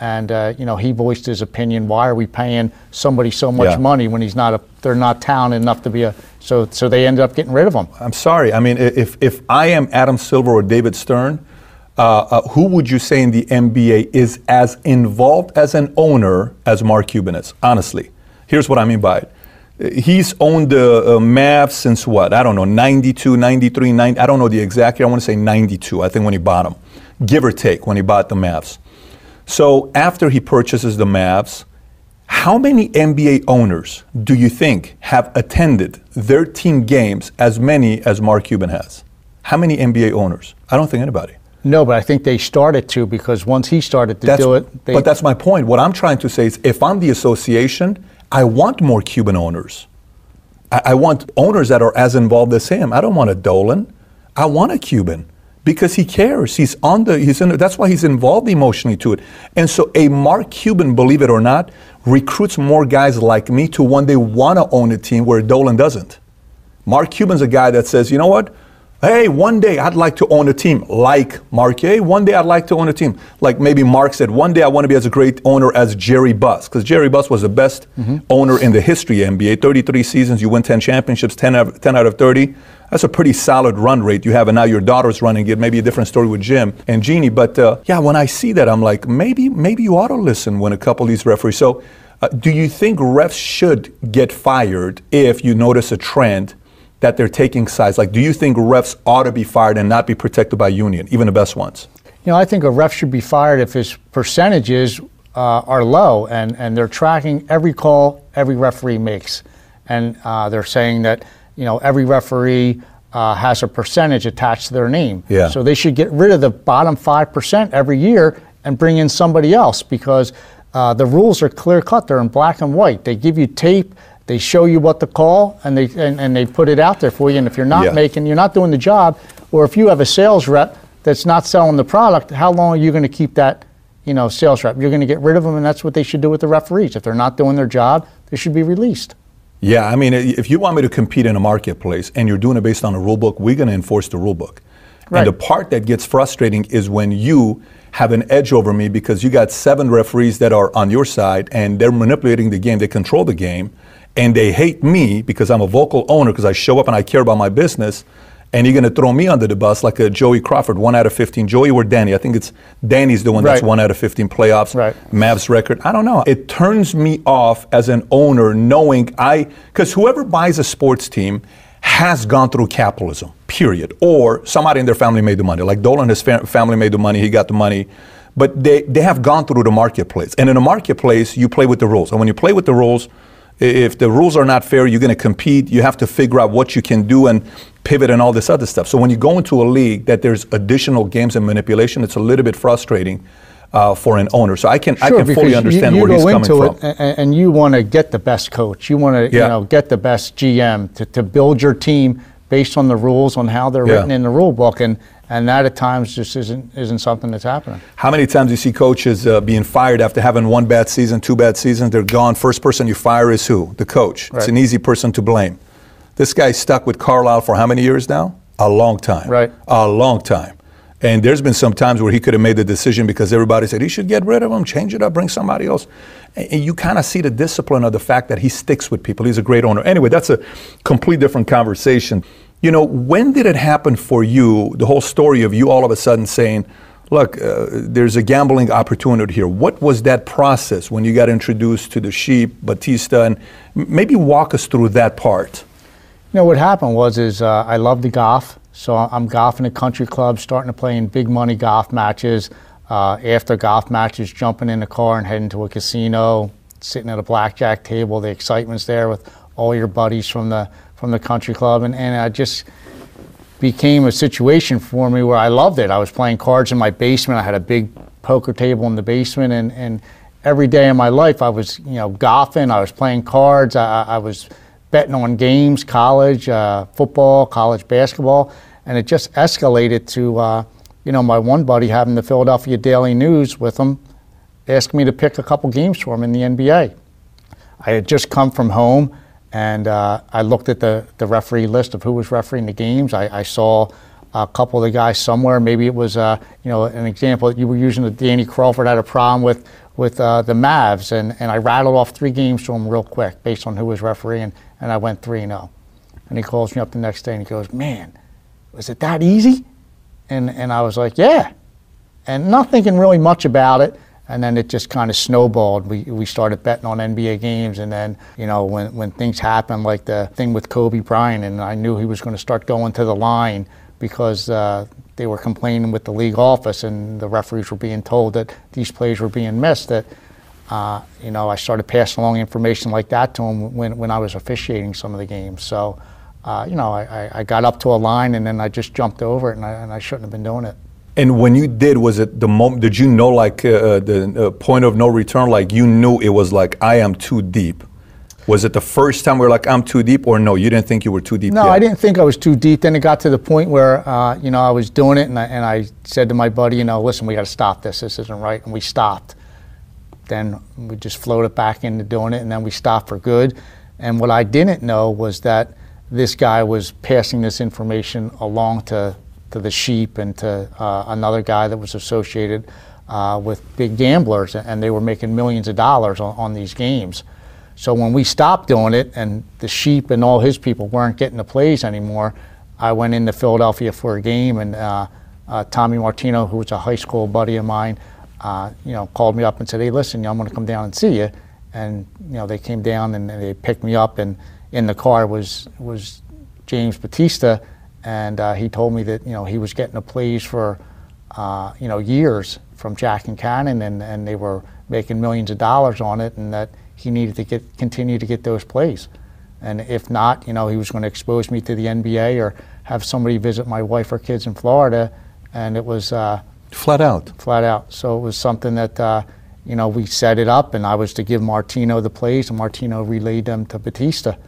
E: And uh, you know he voiced his opinion. Why are we paying somebody so much
D: Yeah.
E: money when he's not a? They're not talented enough to be a. So so they ended up getting rid of him.
D: I'm sorry. I mean, if, if I am Adam Silver or David Stern, uh, uh, who would you say in the NBA is as involved as an owner as Mark Cuban is? Honestly, here's what I mean by it. He's owned the uh, Mavs since what? I don't know, 92, 93, 90. I don't know the exact year. I want to say 92, I think, when he bought them, give or take, when he bought the Mavs. So after he purchases the Mavs, how many NBA owners do you think have attended their team games as many as Mark Cuban has? How many NBA owners? I don't think anybody.
E: No, but I think they started to because once he started to
D: That's,
E: do it, they,
D: but that's my point. What I'm trying to say is if I'm the association, I want more Cuban owners. I, I want owners that are as involved as him. I don't want a Dolan. I want a Cuban because he cares. He's on the. He's in. That's why he's involved emotionally to it. And so a Mark Cuban, believe it or not, recruits more guys like me to one day want to own a team where Dolan doesn't. Mark Cuban's a guy that says, you know what? Hey, one day I'd like to own a team like Mark. Hey, one day I'd like to own a team. Like maybe Mark said, one day I want to be as a great owner as Jerry Buss, because Jerry Buss was the best owner in the history of NBA. 33 seasons, you win 10 championships, 10 out, of, 10 out of 30. That's a pretty solid run rate you have, and now your daughter's running it. Maybe a different story with Jim and Jeanie. But uh, yeah, when I see that, I'm like, maybe, maybe you ought to listen when a couple of these referees. So, uh, do you think refs should get fired if you notice a trend? That they're taking sides? Like, do you think refs ought to be fired and not be protected by union, even the best ones?
E: You know, I think a ref should be fired if his percentages uh, are low and, and they're tracking every call every referee makes. And uh, they're saying that, you know, every referee uh, has a percentage attached to their name.
D: Yeah.
E: So they should get rid of the bottom 5% every year and bring in somebody else because uh, the rules are clear cut. They're in black and white. They give you tape. They show you what to call, and they and, and they put it out there for you. And if you're not
D: Yeah.
E: making, you're not doing the job, or if you have a sales rep that's not selling the product, how long are you going to keep that, you know, sales rep? You're going to get rid of them, and that's what they should do with the referees. If they're not doing their job, they should be released.
D: Yeah, I mean, if you want me to compete in a marketplace and you're doing it based on a rule book, we're going to enforce the rule book.
E: Right.
D: And the part that gets frustrating is when you have an edge over me because you got seven referees that are on your side and they're manipulating the game, they control the game, and they hate me because I'm a vocal owner because I show up and I care about my business. And you're going to throw me under the bus like a Joey Crawford, one out of 15. Joey or Danny? I think it's Danny's the one that's one out of 15 playoffs.
E: Right.
D: Mavs record. I don't know. It turns me off as an owner knowing I, because whoever buys a sports team has gone through capitalism, period. Or somebody in their family made the money. Like Dolan, his fa- family made the money, he got the money. But they, they have gone through the marketplace. And in a marketplace, you play with the rules. And when you play with the rules, If the rules are not fair, you're going to compete. You have to figure out what you can do and pivot and all this other stuff. So when you go into a league that there's additional games and manipulation, it's a little bit frustrating uh, for an owner. So I can I can fully understand
E: you, you
D: where he's
E: go
D: coming
E: into
D: from.
E: it and, and you want to get the best coach. You want to
D: Yeah.
E: you know get the best GM to, to build your team based on the rules on how they're
D: Yeah.
E: written in the rule book and and that at times just isn't isn't something that's happening.
D: How many times do you see coaches uh, being fired after having one bad season, two bad seasons? They're gone. First person you fire is who? The coach. It's an easy person to blame. This guy's stuck with Carlisle for how many years now? A long time.
E: Right.
D: A long time. And there's been some times where he could have made the decision because everybody said he should get rid of him, change it up, bring somebody else. And and you kind of see the discipline of the fact that he sticks with people. He's a great owner. Anyway, that's a complete different conversation. You know, when did it happen for you, the whole story of you all of a sudden saying, look, uh, there's a gambling opportunity here. What was that process when you got introduced to the sheep, Battista, and maybe walk us through that part?
E: You know what happened was is uh, I love the golf, so I'm golfing at country clubs, starting to play in big money golf matches. Uh, after golf matches, jumping in the car and heading to a casino, sitting at a blackjack table. The excitement's there with all your buddies from the from the country club, and, and I just became a situation for me where I loved it. I was playing cards in my basement. I had a big poker table in the basement, and, and every day of my life I was, you know, golfing. I was playing cards. I, I was betting on games, college uh, football, college basketball, and it just escalated to, uh, you know, my one buddy having the Philadelphia Daily News with him, asking me to pick a couple games for him in the NBA. I had just come from home and uh, I looked at the, the referee list of who was refereeing the games. I, I saw a couple of the guys somewhere. Maybe it was, uh, you know, an example that you were using that Danny Crawford had a problem with with uh, the Mavs, and, and I rattled off three games to him real quick based on who was refereeing, and I went 3 and 0. And he calls me up the next day and he goes, Man, was it that easy? And, and I was like, Yeah. And not thinking really much about it. And then it just kind of snowballed. We, we started betting on NBA games. And then, you know, when, when things happened, like the thing with Kobe Bryant, and I knew he was going to start going to the line because uh, they were complaining with the league office and the referees were being told that these plays were being missed, that, uh, you know, I started passing along information like that to him when, when I was officiating some of the games. So, uh, you know, I, I- got up to a line and then I just jumped over it and I, and I shouldn't have been doing it.
D: And when you did, was it the moment? Did you know, like uh, the uh, point of no return? Like you knew it was like I am too deep. Was it the first time we are like I'm too deep, or no? You didn't think you were too deep.
E: No,
D: yet?
E: I didn't think I was too deep. Then it got to the point where, uh, you know, I was doing it, and I, and I said to my buddy, you know, listen, we got to stop this. This isn't right, and we stopped. Then we just floated back into doing it, and then we stopped for good. And what I didn't know was that this guy was passing this information along to to the sheep and to uh, another guy that was associated uh, with big gamblers, and they were making millions of dollars on, on these games. So when we stopped doing it and the sheep and all his people weren't getting the plays anymore, I went into Philadelphia for a game and uh, uh, Tommy Martino, who was a high school buddy of mine, uh, you know, called me up and said, "Hey, listen, I'm going to come down and see you." And you know, they came down and they picked me up, and in the car was was James Battista, and uh, he told me that you know he was getting the plays for uh, you know years from Jack Concannon, and, and they were making millions of dollars on it, and that he needed to get continue to get those plays, and if not, you know he was going to expose me to the NBA or have somebody visit my wife or kids in Florida, and it was uh,
D: flat out.
E: flat out. So it was something that uh, you know we set it up, and I was to give Martino the plays, and Martino relayed them to Battista,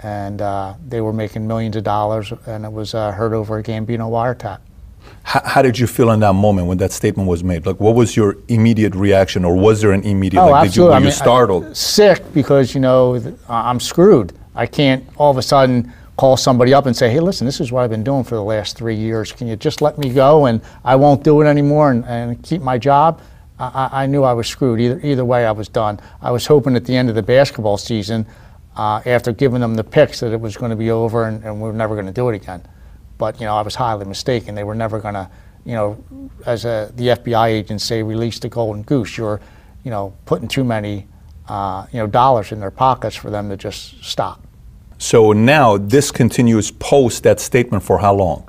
E: and uh, they were making millions of dollars, and it was uh, heard over again being a Gambino wiretap.
D: How, how did you feel in that moment when that statement was made? Like, what was your immediate reaction, or was there an immediate?
E: Oh,
D: like, did you,
E: absolutely.
D: were
E: I
D: you
E: mean, I-
D: startled?
E: sick because you know th- I- I'm screwed. I can't all of a sudden call somebody up and say, "Hey, listen, this is what I've been doing for the last three years. Can you just let me go and I won't do it anymore and, and keep my job?" I, I- I knew I was screwed. Either either way, I was done. I was hoping at the end of the basketball season, uh, after giving them the picks, that it was going to be over and, and we were never going to do it again. But you know, I was highly mistaken. They were never going to, you know, as a, the FBI agents say, release the golden goose. You're, you know, putting too many, uh, you know, dollars in their pockets for them to just stop.
D: So now this continues post that statement for how long?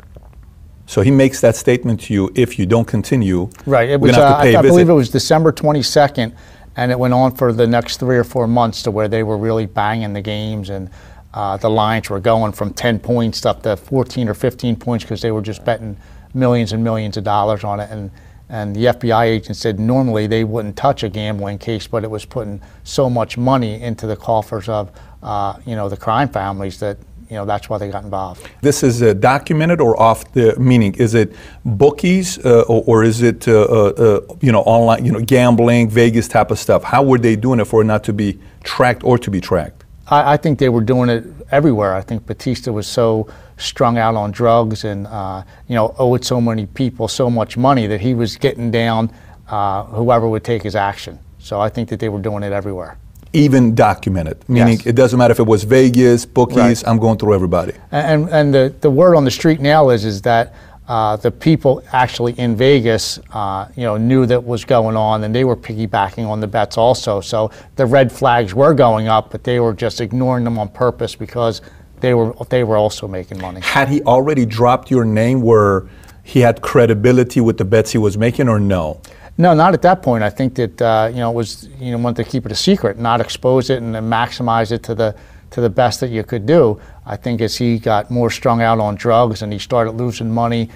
D: So he makes that statement to you. If you don't continue,
E: Right. It was.
D: have
E: Uh,
D: to pay
E: I,
D: a
E: I
D: visit.
E: believe it was December 22nd, and it went on for the next three or four months to where they were really banging the games and uh, the lines were going from 10 points up to 14 or 15 points because they were just betting millions and millions of dollars on it. And, and the FBI agent said normally they wouldn't touch a gambling case, but it was putting so much money into the coffers of uh, you know the crime families that you know that's why they got involved.
D: This is uh, documented or off the meaning? Is it bookies uh, or, or, is it uh, uh, uh, you know online you know gambling Vegas type of stuff? How were they doing it for it not to be tracked or to be tracked?
E: I, I think they were doing it everywhere. I think Battista was so strung out on drugs and uh, you know owed so many people so much money that he was getting down uh, whoever would take his action. So I think that they were doing it everywhere.
D: Even documented, meaning
E: Yes.
D: it doesn't matter if it was Vegas, bookies.
E: Right.
D: I'm going through everybody.
E: And, and the, the word on the street now is, is that uh, the people actually in Vegas, uh, you know, knew that was going on, and they were piggybacking on the bets also. So the red flags were going up, but they were just ignoring them on purpose because they were they were also making money.
D: Had he already dropped your name where he had credibility with the bets he was making, or no?
E: No, not at that point. I think that uh, you know it was you know wanted to keep it a secret, not expose it, and then maximize it to the to the best that you could do. I think as he got more strung out on drugs and he started losing money,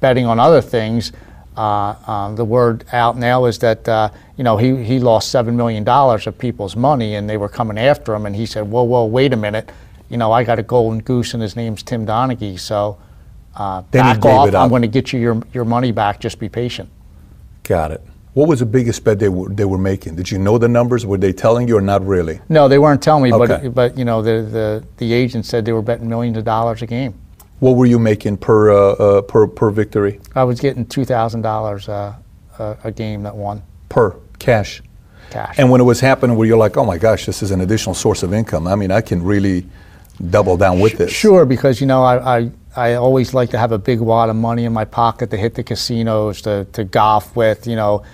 E: betting on other things. Uh, um, the word out now is that uh, you know he, he lost seven million dollars of people's money, and they were coming after him. And he said, "Whoa, whoa, wait a minute! You know I got a golden goose, and his name's Tim Donaghy. So uh, back off. I'm going to get you your your money back. Just be patient."
D: Got it. What was the biggest bet they were they were making? Did you know the numbers? Were they telling you or not really?
E: No, they weren't telling me,
D: Okay.
E: but but you know the, the the agent said they were betting millions of dollars a game.
D: What were you making per uh, uh, per per victory?
E: I was getting two thousand dollars uh, a a game that won
D: Per cash.
E: cash.
D: And when it was happening, where you're like, oh my gosh, this is an additional source of income. I mean, I can really double down with this.
E: Sure, because you know I, I I always like to have a big wad of money in my pocket to hit the casinos, to, to golf with. You know,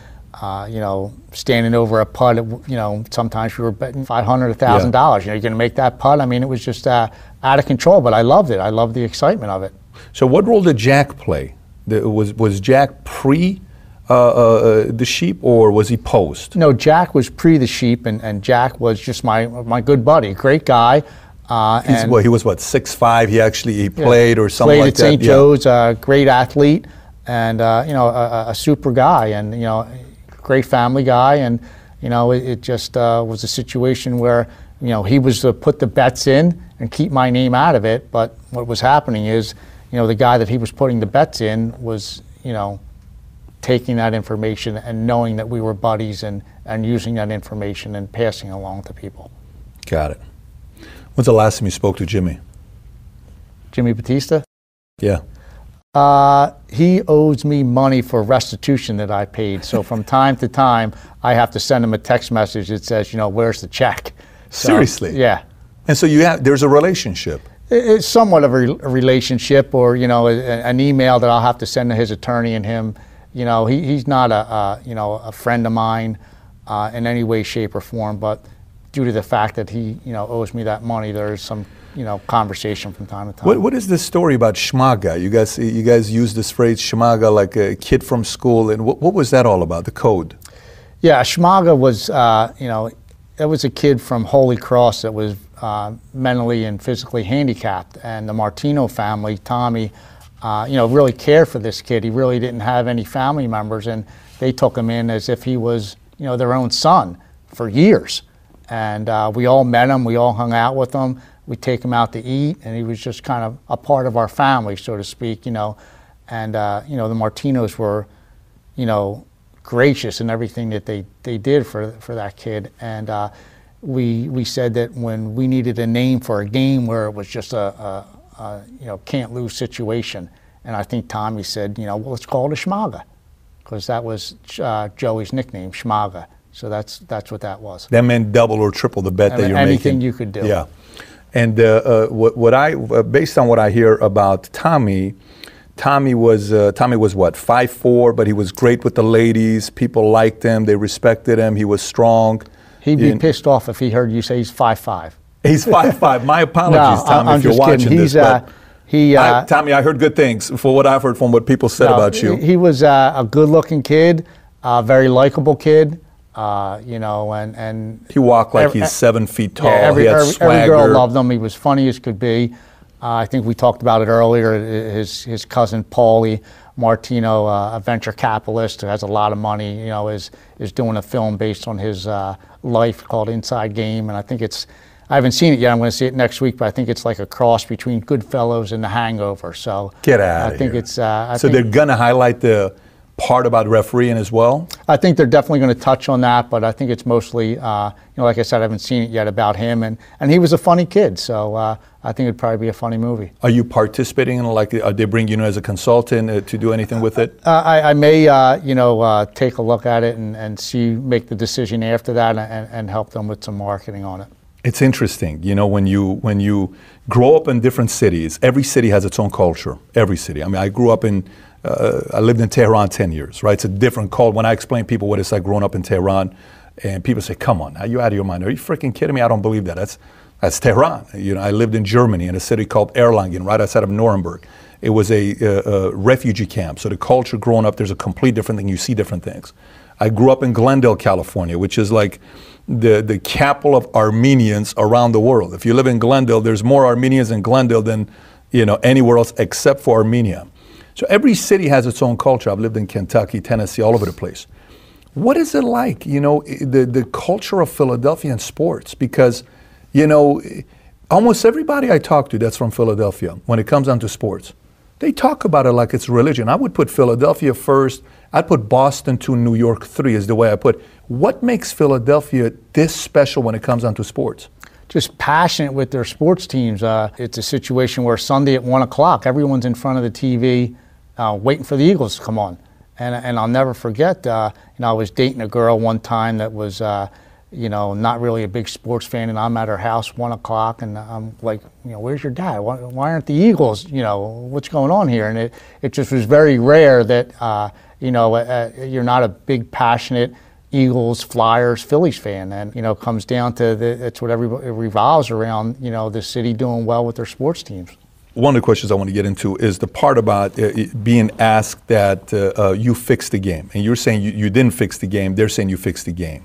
E: uh, you know, standing over a putt. You know, sometimes we were betting five hundred, thousand dollars. You know, you're going to make that putt. I mean, it was just uh, out of control, but I loved it. I loved the excitement of it.
D: So, what role did Jack play? The, was was Jack pre uh, uh, uh, the sheep, or was he post?
E: No, Jack was pre the sheep, and, and Jack was just my my good buddy, great guy. Uh,
D: He's, well, he was what six five. He actually he played or something
E: played
D: like
E: at
D: that.
E: St.
D: Yeah.
E: Joe's, uh, great athlete, and uh, you know a, a- super guy, and you know great family guy, and you know it, it just uh, was a situation where you know he was to put the bets in and keep my name out of it, but what was happening is you know the guy that he was putting the bets in was you know taking that information and knowing that we were buddies and and using that information and passing along to people.
D: Got it. When's the last time you spoke to Jimmy?
E: Jimmy Battista.
D: Yeah.
E: Uh, he owes me money for restitution that I paid. So from time to time, I have to send him a text message that says, you know, where's the check? So,
D: Seriously?
E: Yeah.
D: And so you have there's a relationship.
E: It's somewhat of a, re- a relationship, or you know, a, an email that I'll have to send to his attorney and him. You know, he, he's not a, a you know a friend of mine uh, in any way, shape, or form. But due to the fact that he you know owes me that money, there's some you know conversation from time to time.
D: What, what is this story about Schmaga? You guys you guys use this phrase Schmaga like a kid from school, and what, what was that all about? The code.
E: Yeah, Schmaga was, uh, you know, it was a kid from Holy Cross that was uh, mentally and physically handicapped, and the Martino family, Tommy, uh, you know, really cared for this kid. He really didn't have any family members, and they took him in as if he was, you know, their own son for years. And uh, we all met him, we all hung out with him, we take him out to eat, and he was just kind of a part of our family, so to speak, you know. And uh, you know, the Martinos were, you know, gracious in everything that they, they did for, for that kid. And uh, we, we said that when we needed a name for a game where it was just a, a, a you know can't lose situation, and I think Tommy said, you know, well, let's call it a Schmaga, because that was uh, Joey's nickname, Schmaga. So that's that's what that was.
D: That meant double or triple the bet
E: I
D: that you're
E: anything
D: making.
E: Anything you could do.
D: Yeah. And uh, uh, what, what I, uh, based on what I hear about Tommy, Tommy was uh, Tommy was what five four, but he was great with the ladies. People liked him. They respected him. He was strong.
E: He'd be
D: And-
E: pissed off if he heard you say he's five five.
D: He's five five. My
E: No,
D: apologies, Tommy,
E: I'm
D: if you're watching
E: kidding.
D: this.
E: He's uh, he.
D: I-
E: Uh,
D: Tommy, I heard good things for what I've heard from what people said
E: No,
D: about you.
E: He was uh, a good-looking kid, a very likable kid. Uh, you know, and and
D: He walked like
E: Every-
D: he's seven feet tall.
E: yeah, every,
D: he had
E: every,
D: swagger.
E: every girl loved him. He was funny as could be. Uh, I think we talked about it earlier. His his cousin Paulie Martino, uh, a venture capitalist who has a lot of money, you know, is is doing a film based on his uh, life called Inside Game, and I think it's. I haven't seen it yet. I'm going to see it next week, but I think it's like a cross between Goodfellas and The Hangover. So
D: Get out
E: I
D: of
E: think
D: here.
E: it's. Uh,
D: so
E: think,
D: they're gonna highlight the part about refereeing as well.
E: I think they're definitely going to touch on that, but I think it's mostly, uh, you know, like I said, I haven't seen it yet about him, and, and he was a funny kid, so uh, I think it'd probably be a funny movie.
D: Are you participating in like? Are they bring you in as a consultant uh, to do anything with it?
E: Uh, I, I may, uh, you know, uh, take a look at it and, and see, make the decision after that, and, and help them with some marketing on it.
D: It's interesting, you know, when you when you grow up in different cities. Every city has its own culture. Every city. I mean, I grew up in. Uh, I lived in Tehran ten years, right? It's a different culture. When I explain people what it's like growing up in Tehran, and people say, "Come on, are you out of your mind? Are you freaking kidding me? I don't believe that. That's that's Tehran." You know, I lived in Germany in a city called Erlangen, right outside of Nuremberg. It was a, uh, a refugee camp. So the culture growing up, there's a complete different thing. You see different things. I grew up in Glendale, California, which is like the, the capital of Armenians around the world. If you live in Glendale, there's more Armenians in Glendale than you know anywhere else except for Armenia. So every city has its own culture. I've lived in Kentucky, Tennessee, all over the place. What is it like, you know, the, the culture of Philadelphia in sports? Because, you know, almost everybody I talk to that's from Philadelphia, when it comes down to sports, they talk about it like it's religion. I would put Philadelphia first. I'd put Boston two, New York three is the way I put. What makes Philadelphia this special when it comes down to sports?
E: just passionate with their sports teams. Uh, it's a situation where Sunday at one o'clock, everyone's in front of the TV, uh, waiting for the Eagles to come on. And, and I'll never forget. Uh, you know, I was dating a girl one time that was, uh, you know, not really a big sports fan, and I'm at her house one o'clock, and I'm like, you know, where's your dad? Why, why aren't the Eagles? You know, what's going on here? And it, it just was very rare that, uh, you know, uh, you're not a big passionate. Eagles, Flyers, Phillies fan, and you know, comes down to the, it's what everybody it revolves around. You know, the city doing well with their sports teams.
D: One of the questions I want to get into is the part about uh, being asked that uh, uh, you fixed the game. And you're saying you, you didn't fix the game, they're saying you fixed the game.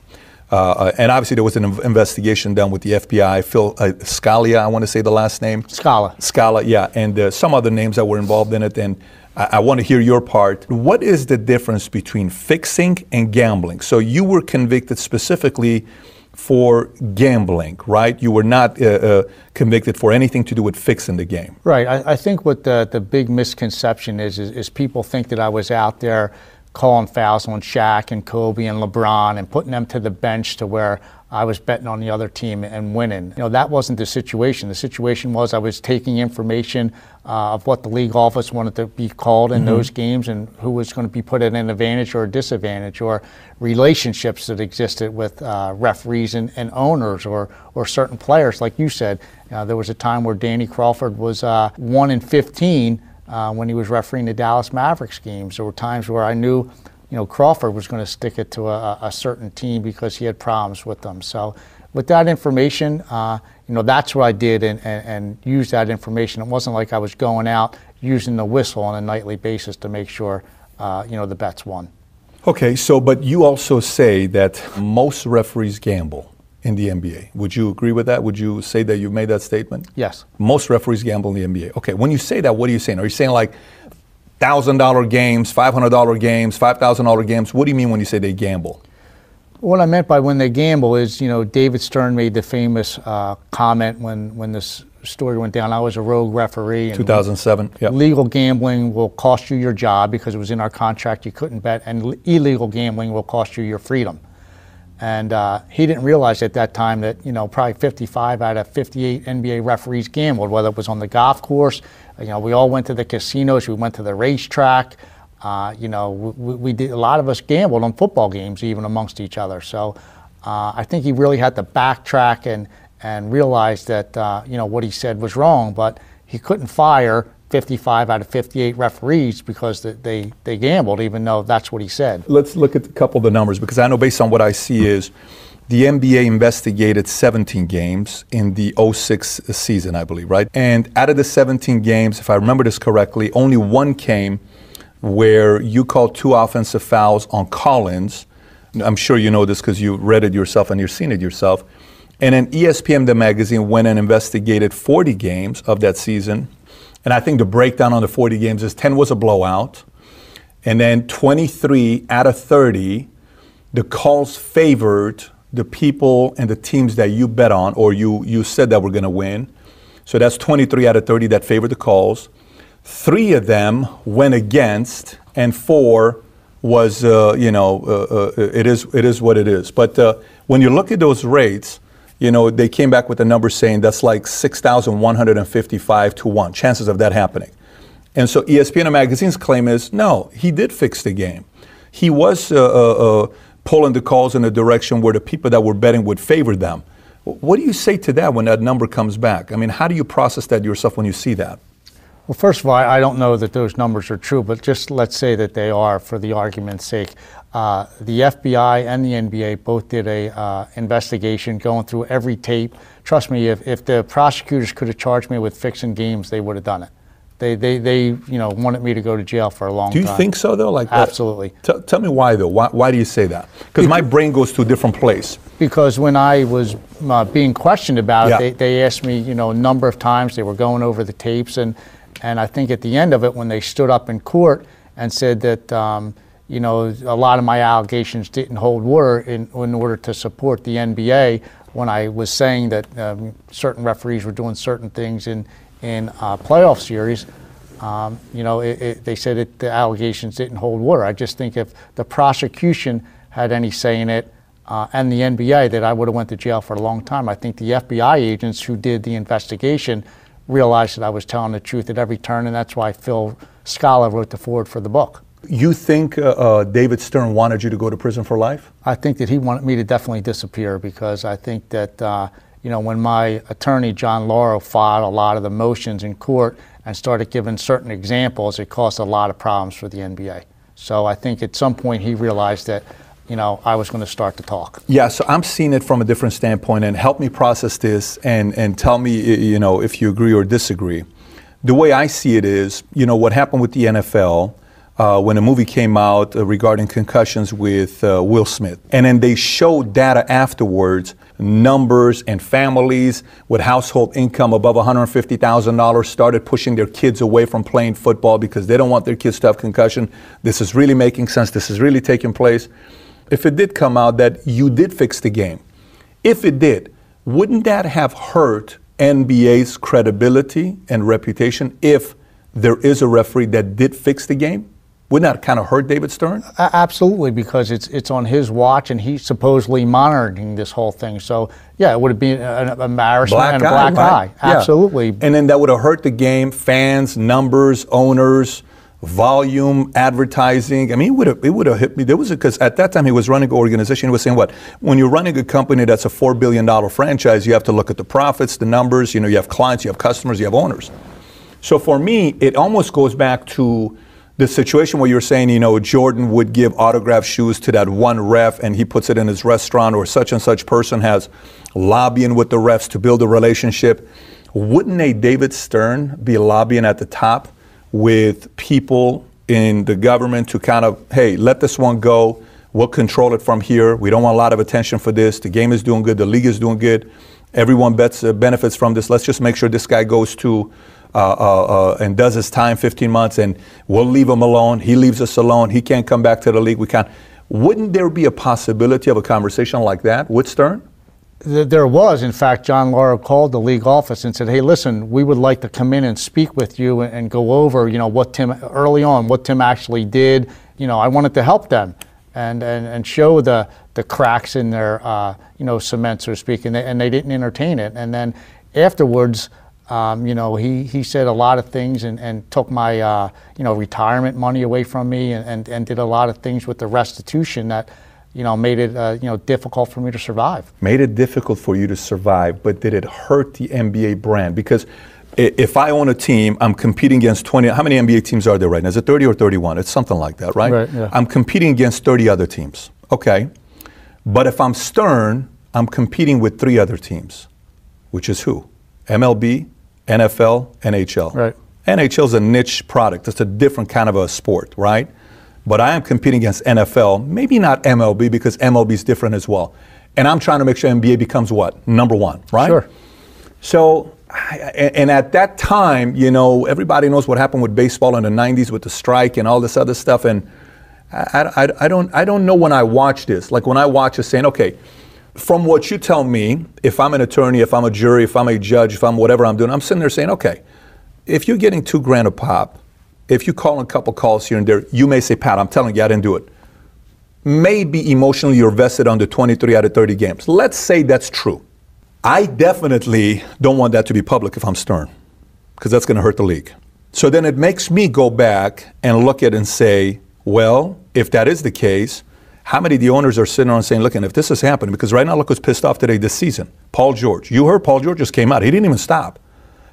D: Uh, uh, and obviously, there was an inv- investigation done with the FBI. Phil uh, Scalia, I want to say the last name.
E: Scala.
D: Scala, yeah, and uh, some other names that were involved in it. And I, I want to hear your part. What is the difference between fixing and gambling? So you were convicted specifically for gambling, right? You were not uh, uh, convicted for anything to do with fixing the game.
E: Right. I, I think what the, the big misconception is, is is people think that I was out there calling fouls on Shaq and Kobe and LeBron and putting them to the bench to where I was betting on the other team and winning. You know, that wasn't the situation. The situation was I was taking information uh, of what the league office wanted to be called in those games and who was going to be put at an advantage or a disadvantage or relationships that existed with uh, referees and, and owners or, or certain players. Like you said, uh, there was a time where Danny Crawford was uh, 1 in 15 uh, when he was refereeing the Dallas Mavericks games. There were times where I knew, you know, Crawford was going to stick it to a, a certain team because he had problems with them. So, with that information, uh, you know, that's what I did and, and, and used that information. It wasn't like I was going out using the whistle on a nightly basis to make sure, uh, you know, the bets won.
D: Okay, so but you also say that most referees gamble in the NBA. Would you agree with that? Would you say that you made that statement?
E: Yes.
D: Most referees gamble in the NBA. Okay, when you say that, what are you saying? Are you saying like thousand dollar games, five hundred dollar games, five thousand dollar games? What do you mean when you say they gamble?
E: What I meant by when they gamble is, you know, David Stern made the famous uh, comment when, when this story went down. I was a rogue referee. And
D: 2007. Yeah.
E: Legal gambling will cost you your job because it was in our contract you couldn't bet, and illegal gambling will cost you your freedom. And uh, he didn't realize at that time that you know probably 55 out of 58 NBA referees gambled, whether it was on the golf course. You know, we all went to the casinos, we went to the racetrack. Uh, you know, we, we did a lot of us gambled on football games, even amongst each other. So uh, I think he really had to backtrack and and realize that uh, you know what he said was wrong, but he couldn't fire 55 out of 58 referees because th- they they gambled, even though that's what he said.
D: Let's look at a couple of the numbers because I know based on what I see is the NBA investigated 17 games in the 06 season, I believe, right? And out of the 17 games, if I remember this correctly, only one came where you called two offensive fouls on Collins I'm sure you know this because you read it yourself and you've seen it yourself. And then ESPN, the magazine, went and investigated 40 games of that season. And I think the breakdown on the 40 games is 10 was a blowout. And then 23 out of 30, the calls favored the people and the teams that you bet on or you, you said that were going to win. So that's 23 out of 30 that favored the calls. Three of them went against, and four was, uh, you know, uh, uh, it is it is what it is. But uh, when you look at those rates, you know, they came back with a number saying that's like 6,155 to one chances of that happening. And so ESPN Magazine's claim is no, he did fix the game. He was uh, uh, uh, pulling the calls in a direction where the people that were betting would favor them. What do you say to that when that number comes back? I mean, how do you process that yourself when you see that?
E: Well, first of all, I don't know that those numbers are true, but just let's say that they are for the argument's sake. Uh, the FBI and the NBA both did a uh, investigation going through every tape. Trust me, if, if the prosecutors could have charged me with fixing games, they would have done it. They, they, they, you know, wanted me to go to jail for a long time.
D: Do you
E: time.
D: think so, though? Like?
E: Absolutely.
D: Tell- tell me why, though. Why, why do you say that? Because my brain goes to a different place.
E: because when I was uh, being questioned about
D: Yeah.
E: it, they, they asked me, you know, a number of times. They were going over the tapes, and and I think at the end of it, when they stood up in court and said that, um, you know, a lot of my allegations didn't hold water in, in order to support the NBA, when I was saying that um, certain referees were doing certain things in in uh, playoff series. Um, you know, it, it, they said that the allegations didn't hold water. I just think if the prosecution had any say in it, uh, and the NBA, that I would have went to jail for a long time. I think the FBI agents who did the investigation realized that I was telling the truth at every turn, and that's why Phil Scala wrote the foreword for the book.
D: You think uh, uh, David Stern wanted you to go to prison for life?
E: I think that he wanted me to definitely disappear because I think that, uh, you know, when my attorney, John Lauro, filed a lot of the motions in court and started giving certain examples, it caused a lot of problems for the NBA. So I think at some point he realized that, you know, I was going to start to talk.
D: Yeah, so I'm seeing it from a different standpoint, and help me process this and, and tell me, you know, if you agree or disagree. The way I see it is, you know, what happened with the NFL uh, when a movie came out uh, regarding concussions with uh, Will Smith, and then they showed data afterwards, numbers and families with household income above $150,000 started pushing their kids away from playing football because they don't want their kids to have concussion. This is really making sense. This is really taking place if it did come out that you did fix the game, if it did, wouldn't that have hurt NBA's credibility and reputation if there is a referee that did fix the game? Wouldn't that kind of hurt David Stern?
E: A- Absolutely, because it's it's on his watch, and he's supposedly monitoring this whole thing. So yeah, it would have been an an embarrassment and a black
D: right?
E: eye.
D: Yeah.
E: Absolutely.
D: And then that would have hurt the game, fans, numbers, owners, volume, advertising. I mean, it would have, it would have hit me. There was because at that time he was running an organization. He was saying what? When you're running a company that's a four billion dollar franchise, you have to look at the profits, the numbers. You know, you have clients, you have customers, you have owners. So for me, it almost goes back to the situation where you're saying, you know, Jordan would give autographed shoes to that one ref and he puts it in his restaurant, or such and such person has lobbying with the refs to build a relationship. Wouldn't a David Stern be lobbying at the top with people in the government to kind of, hey, let this one go. We'll control it from here. We don't want a lot of attention for this. The game is doing good. The league is doing good. Everyone bets, uh, benefits from this. Let's just make sure this guy goes to uh, uh, uh, and does his time 15 months and we'll leave him alone. He leaves us alone. He can't come back to the league. We can't. Wouldn't there be a possibility of a conversation like that with Stern?
E: There was, in fact, John Lauro called the league office and said, "Hey, listen, we would like to come in and speak with you and, and go over, you know, what Tim early on, what Tim actually did. You know, I wanted to help them and and, and show the the cracks in their, uh, you know, cement, so to speak, and they, and they didn't entertain it. And then afterwards." Um, you know, he, he said a lot of things and, and took my, uh, you know, retirement money away from me and, and, and did a lot of things with the restitution that, you know, made it, uh, you know, difficult for me to survive.
D: made it difficult for you to survive, but did it hurt the NBA brand? Because if I own a team, I'm competing against 20. How many NBA teams are there right now? Is it 30 or 31? It's something like that, right?
E: Right, yeah.
D: I'm competing against 30 other teams. Okay. But if I'm Stern, I'm competing with three other teams, which is who? MLB, NFL, NHL.
E: Right.
D: NHL is a niche product. It's a different kind of a sport, right? but I am competing against NFL, maybe not MLB because MLB is different as well. And I'm trying to make sure NBA becomes what? Number one, right?
E: Sure.
D: So, and at that time, you know, everybody knows what happened with baseball in the 90s with the strike and all this other stuff. And I, I, I, don't, I don't know when I watch this. Like when I watch it saying, okay, from what you tell me, if I'm an attorney, if I'm a jury, if I'm a judge, if I'm whatever I'm doing, I'm sitting there saying, okay, if you're getting two grand a pop, if you call a couple calls here and there, you may say, Pat, I'm telling you, I didn't do it. Maybe emotionally you're vested under 23 out of 30 games. Let's say that's true. I definitely don't want that to be public if I'm Stern, because that's going to hurt the league. So then it makes me go back and look at it and say, well, if that is the case, how many of the owners are sitting around saying, look, and if this is happening, because right now, look who's pissed off today this season. Paul George. You heard Paul George just came out. He didn't even stop.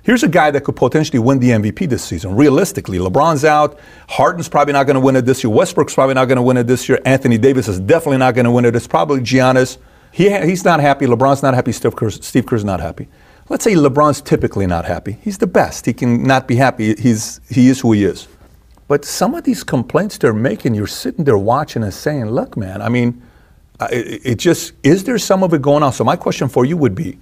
D: Here's a guy that could potentially win the MVP this season. Realistically, LeBron's out. Harden's probably not going to win it this year. Westbrook's probably not going to win it this year. Anthony Davis is definitely not going to win it. It's probably Giannis. He, he's not happy. LeBron's not happy. Steve Kerr's, Steve Kerr's not happy. Let's say LeBron's typically not happy. He's the best. He can not be happy. He's, he is who he is. But some of these complaints they're making, you're sitting there watching and saying, look, man, I mean, it, it just, is there some of it going on? So my question for you would be,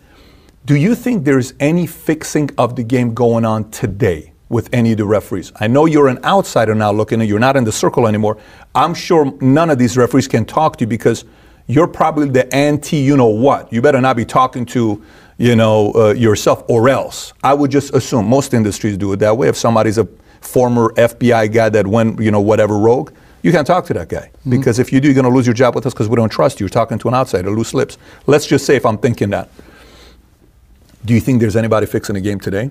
D: do you think there's any fixing of the game going on today with any of the referees? I know you're an outsider now looking at you're not in the circle anymore. I'm sure none of these referees can talk to you because you're probably the anti you know what. You better not be talking to you know uh, yourself or else. I would just assume most industries do it that way. If somebody's a former FBI guy that went you know whatever rogue, you can't talk to that guy mm-hmm. because if you do, you're going to lose your job with us because we don't trust you. You're talking to an outsider, loose lips. Let's just say if I'm thinking that. Do you think there's anybody fixing the game today?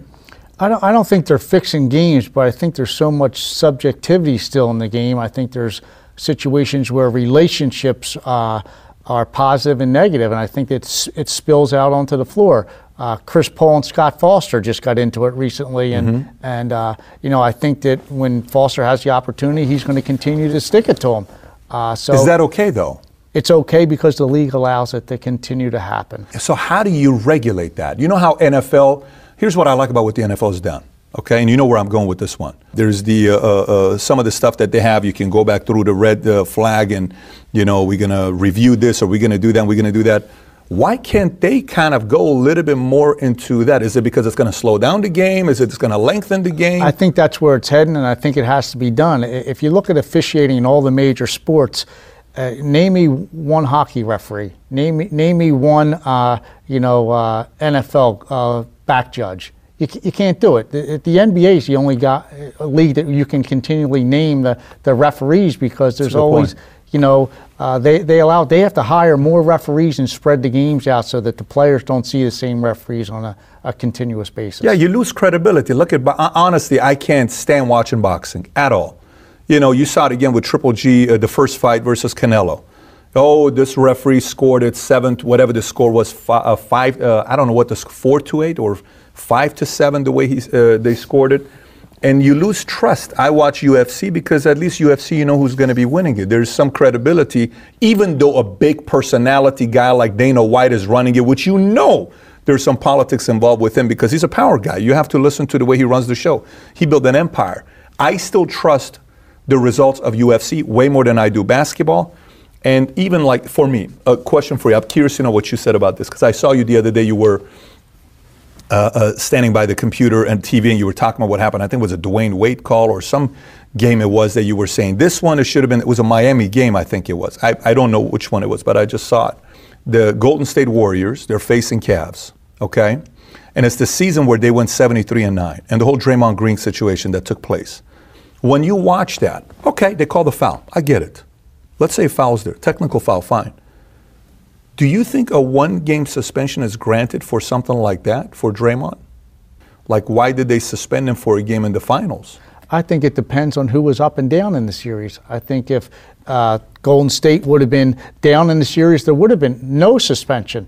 E: I don't, I don't think they're fixing games, but I think there's so much subjectivity still in the game. I think there's situations where relationships uh, are positive and negative, and I think it's, it spills out onto the floor. Uh, Chris Paul and Scott Foster just got into it recently, and mm-hmm. and uh, you know I think that when Foster has the opportunity, he's going to continue to stick it to him.
D: Uh, so is that okay though?
E: it's okay because the league allows it to continue to happen.
D: So how do you regulate that? You know how NFL, here's what I like about what the NFL has done. Okay, and you know where I'm going with this one. There's the uh, uh, uh some of the stuff that they have. You can go back through the red uh, flag, and you know we're gonna review this, or we're gonna do that, we're gonna do that. Why can't they kind of go a little bit more into that? Is it because it's going to slow down the game? Is it going to lengthen the game?
E: I think that's where it's heading, and I think it has to be done. If you look at officiating in all the major sports, uh, name me one hockey referee. Name me, name me one, uh, you know, uh, NFL uh, back judge. You, you can't do it. The, the NBA is the only got, uh, league that you can continually name the, the referees because there's always, point. you know, uh, they, they allow they have to hire more referees and spread the games out so that the players don't see the same referees on a, a continuous basis.
D: Yeah, you lose credibility. Look at honestly, I can't stand watching boxing at all. You know, you saw it again with Triple G, uh, the first fight versus Canelo. Oh, this referee scored it seventh, whatever the score was, five. Uh, five uh, I don't know what the four to eight or five to seven, the way he, uh, they scored it. And you lose trust. I watch UFC because at least UFC, you know who's going to be winning it. There's some credibility, even though a big personality guy like Dana White is running it, which you know there's some politics involved with him because he's a power guy. You have to listen to the way he runs the show. He built an empire. I still trust the results of UFC way more than I do basketball. And even like for me, a question for you. I'm curious to know what you said about this because I saw you the other day. You were uh, uh, standing by the computer and TV, and you were talking about what happened. I think it was a Dwyane Wade call or some game it was that you were saying this one. It should have been. It was a Miami game, I think it was. I, I don't know which one it was, but I just saw it. The Golden State Warriors. They're facing Cavs. Okay, and it's the season where they went 73 and nine, and the whole Draymond Green situation that took place. When you watch that, okay, they call the foul. I get it. Let's say foul's there. Technical foul, fine. Do you think a one game suspension is granted for something like that for Draymond? Like, why did they suspend him for a game in the finals?
E: I think it depends on who was up and down in the series. I think if uh, Golden State would have been down in the series, there would have been no suspension.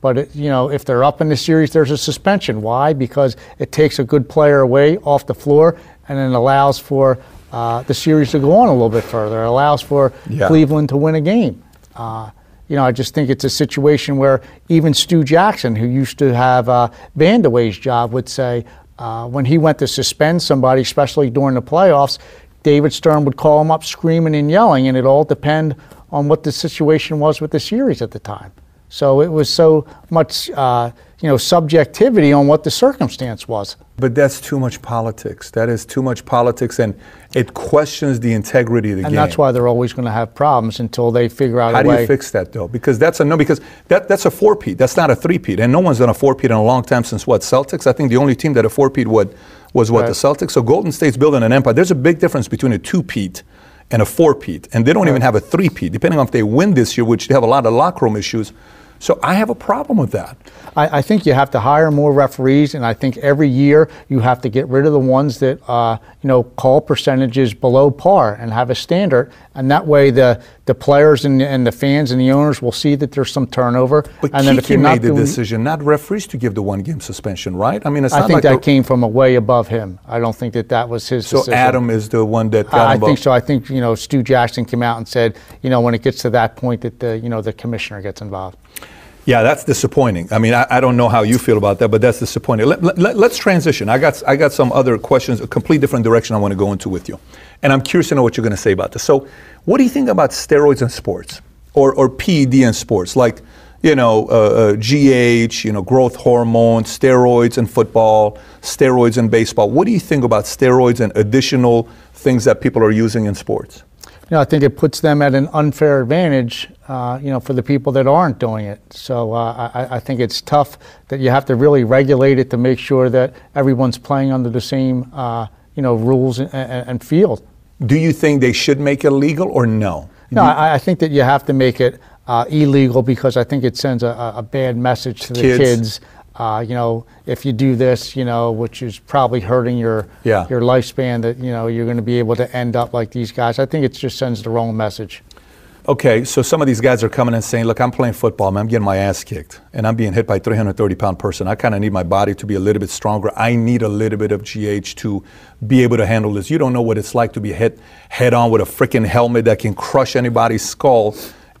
E: But it, you know, if they're up in the series, there's a suspension. Why? Because it takes a good player away off the floor and it allows for uh, the series to go on a little bit further. It allows for yeah. Cleveland to win a game. Uh, you know, I just think it's a situation where even Stu Jackson, who used to have uh, Vandeweghe's job, would say uh, when he went to suspend somebody, especially during the playoffs, David Stern would call him up screaming and yelling, and it all depend on what the situation was with the series at the time. So it was so much, uh, you know, subjectivity on what the circumstance was.
D: But that's too much politics. That is too much politics, and it questions the integrity of the
E: And
D: game.
E: And that's why they're always going to have problems until they figure out
D: How do you fix that though? Because that's a no. Because that that's a four peat. That's not a three peat, and no one's done a four peat in a long time since what Celtics. I think the only team that a four peat would was what
E: Right.
D: the Celtics. So Golden State's building an empire. There's a big difference between a two peat and a four peat, and they don't even have a three peat. Depending on if they win this year, which they have a lot of locker room issues. So I have a problem with that.
E: I, I think you have to hire more referees, and I think every year you have to get rid of the ones that uh, you know call percentages below par and have a standard, and that way the the players and, and the fans and the owners will see that there's some turnover.
D: But
E: and then if you're not
D: made the decision, not referees, to give the one game suspension, right? I mean, it's
E: I
D: not
E: think
D: like
E: that came from a way above him. I don't think that that was his
D: So
E: decision.
D: Adam is the one that got
E: I, I think so. I think you know Stu Jackson came out and said, you know, when it gets to that point, that the you know the commissioner gets involved.
D: Yeah, that's disappointing. I mean, I, I don't know how you feel about that, but that's disappointing. Let, let, us transition. I got, I got some other questions, a complete different direction I want to go into with you. And I'm curious to know what you're going to say about this. So, what do you think about steroids in sports or, or PED in sports? Like, you know, uh, uh, GH, you know, growth hormone, steroids in football, steroids in baseball. What do you think about steroids and additional things that people are using in sports?
E: Know, I think it puts them at an unfair advantage, uh, you know, for the people that aren't doing it. So uh, I, I think it's tough that you have to really regulate it to make sure that everyone's playing under the same, uh, you know, rules and, and, field.
D: Do you think they should make it legal or no?
E: No, I, I think that you have to make it uh, illegal because I think it sends a, a- a bad message to the
D: Kids.
E: kids. Uh, you know, if you do this, you know, which is probably hurting your
D: Yeah.
E: your lifespan, that you know you're going to be able to end up like these guys. I think it just sends the wrong message.
D: Okay, so some of these guys are coming and saying, "Look, I'm playing football, man. I'm getting my ass kicked, and I'm being hit by a 330 pound person. I kind of need my body to be a little bit stronger. I need a little bit of GH to be able to handle this. You don't know what it's like to be hit head on with a freaking helmet that can crush anybody's skull,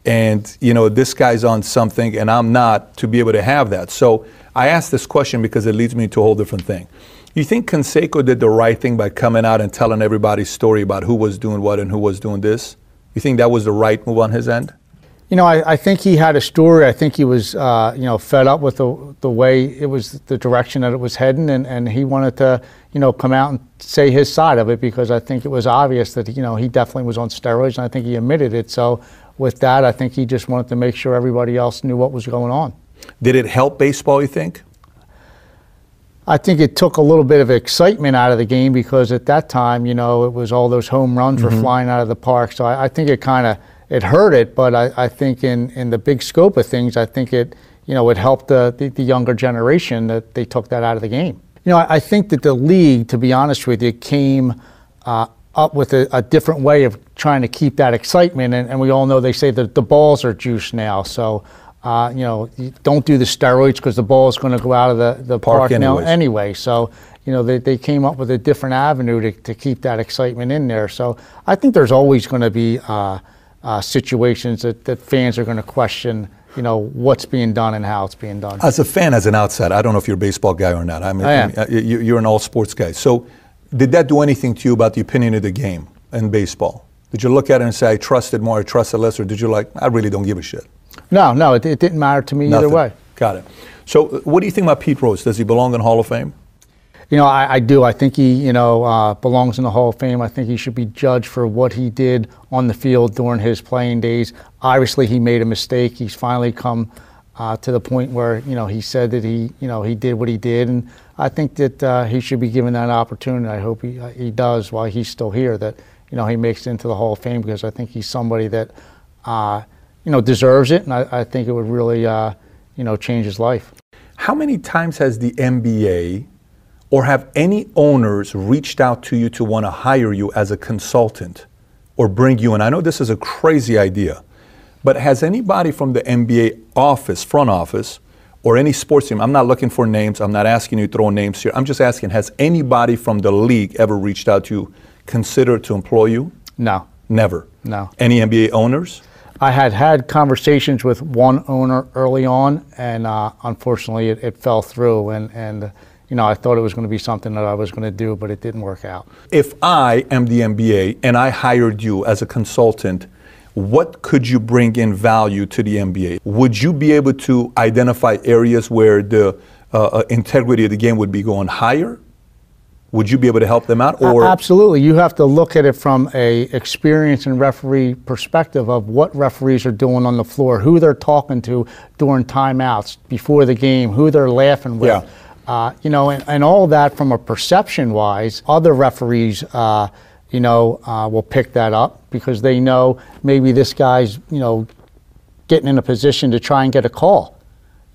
D: and you know this guy's on something, and I'm not to be able to have that. So I ask this question because it leads me to a whole different thing. You think Canseco did the right thing by coming out and telling everybody's story about who was doing what and who was doing this? You think that was the right move on his end?
E: You know, I, I think he had a story. I think he was, uh, you know, fed up with the, the way it was, the direction that it was heading, and, and he wanted to, you know, come out and say his side of it because I think it was obvious that, you know, he definitely was on steroids, and I think he admitted it. So with that, I think he just wanted to make sure everybody else knew what was going on.
D: Did it help baseball, you think?
E: I think it took a little bit of excitement out of the game because at that time, you know, it was all those home runs were flying out of the park. So I, I think it kind of it hurt it, but I, I think in, in the big scope of things, I think it you know it helped the, the, the younger generation that they took that out of the game. You know, I, I think that the league, to be honest with you, came uh, up with a, a different way of trying to keep that excitement, and, and we all know they say that the balls are juice now, so. Uh, you know, you don't do the steroids because the ball is going to go out of the, the
D: Park
E: park, now anyway. So, you know, they, they came up with a different avenue to, to keep that excitement in there. So I think there's always going to be uh, uh, situations that, that fans are going to question, you know, what's being done and how it's being done.
D: As a fan, as an outsider, I don't know if you're a baseball guy or not. I mean,
E: I am.
D: mean, you're an all sports guy. So, did that do anything to you about the opinion of the game in baseball? Did you look at it and say, I trust it more, I trust it less, or did you like, I really don't give a shit?
E: No, no, it, it didn't matter to me
D: Nothing.
E: either way.
D: Got it. So, uh, what do you think about Pete Rose? Does he belong in Hall of Fame?
E: You know, I, I do. I think he, you know, uh, belongs in the Hall of Fame. I think he should be judged for what he did on the field during his playing days. Obviously, he made a mistake. He's finally come uh, to the point where, you know, he said that he, you know, he did what he did, and I think that uh, he should be given that opportunity. I hope he uh, he does while he's still here. That you know he makes it into the Hall of Fame because I think he's somebody that, uh, you know, deserves it, and I, I think it would really, uh, you know, change his life.
D: How many times has the NBA or have any owners reached out to you to want to hire you as a consultant or bring you in? I know this is a crazy idea, but has anybody from the NBA office, front office, or any sports team, I'm not looking for names, I'm not asking you to throw names here, I'm just asking, has anybody from the league ever reached out to you, consider to employ you?
E: No,
D: Never.
E: No.
D: Any NBA owners?
E: I had had conversations with one owner early on, and uh, unfortunately, it, it fell through. And, and you know, I thought it was going to be something that I was going to do, but it didn't work out.
D: If I am the NBA and I hired you as a consultant, what could you bring in value to the NBA? Would you be able to identify areas where the uh, uh, integrity of the game would be going higher? Would you be able to help them out?
E: Or absolutely, you have to look at it from a experience and referee perspective of what referees are doing on the floor, who they're talking to during timeouts before the game, who they're laughing with.
D: Yeah.
E: Uh, you know, and, and all that from a perception wise, other referees, uh, you know, uh, will pick that up because they know maybe this guy's, you know, getting in a position to try and get a call.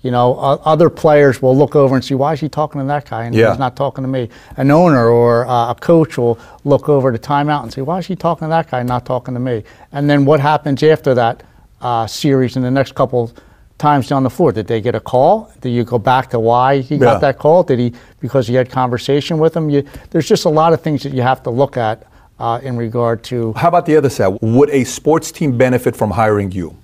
E: You know, uh, other players will look over and see why is he talking to that guy and
D: Yeah.
E: he's not talking to me. An owner or uh, a coach will look over the timeout and say, why is he talking to that guy and not talking to me? And then what happens after that uh, series in the next couple times down the floor? Did they get a call? Did you go back to why he
D: Yeah.
E: got that call? Did he because he had conversation with him? You, there's just a lot of things that you have to look at uh, in regard to
D: how about the other side? Would a sports team benefit from hiring you?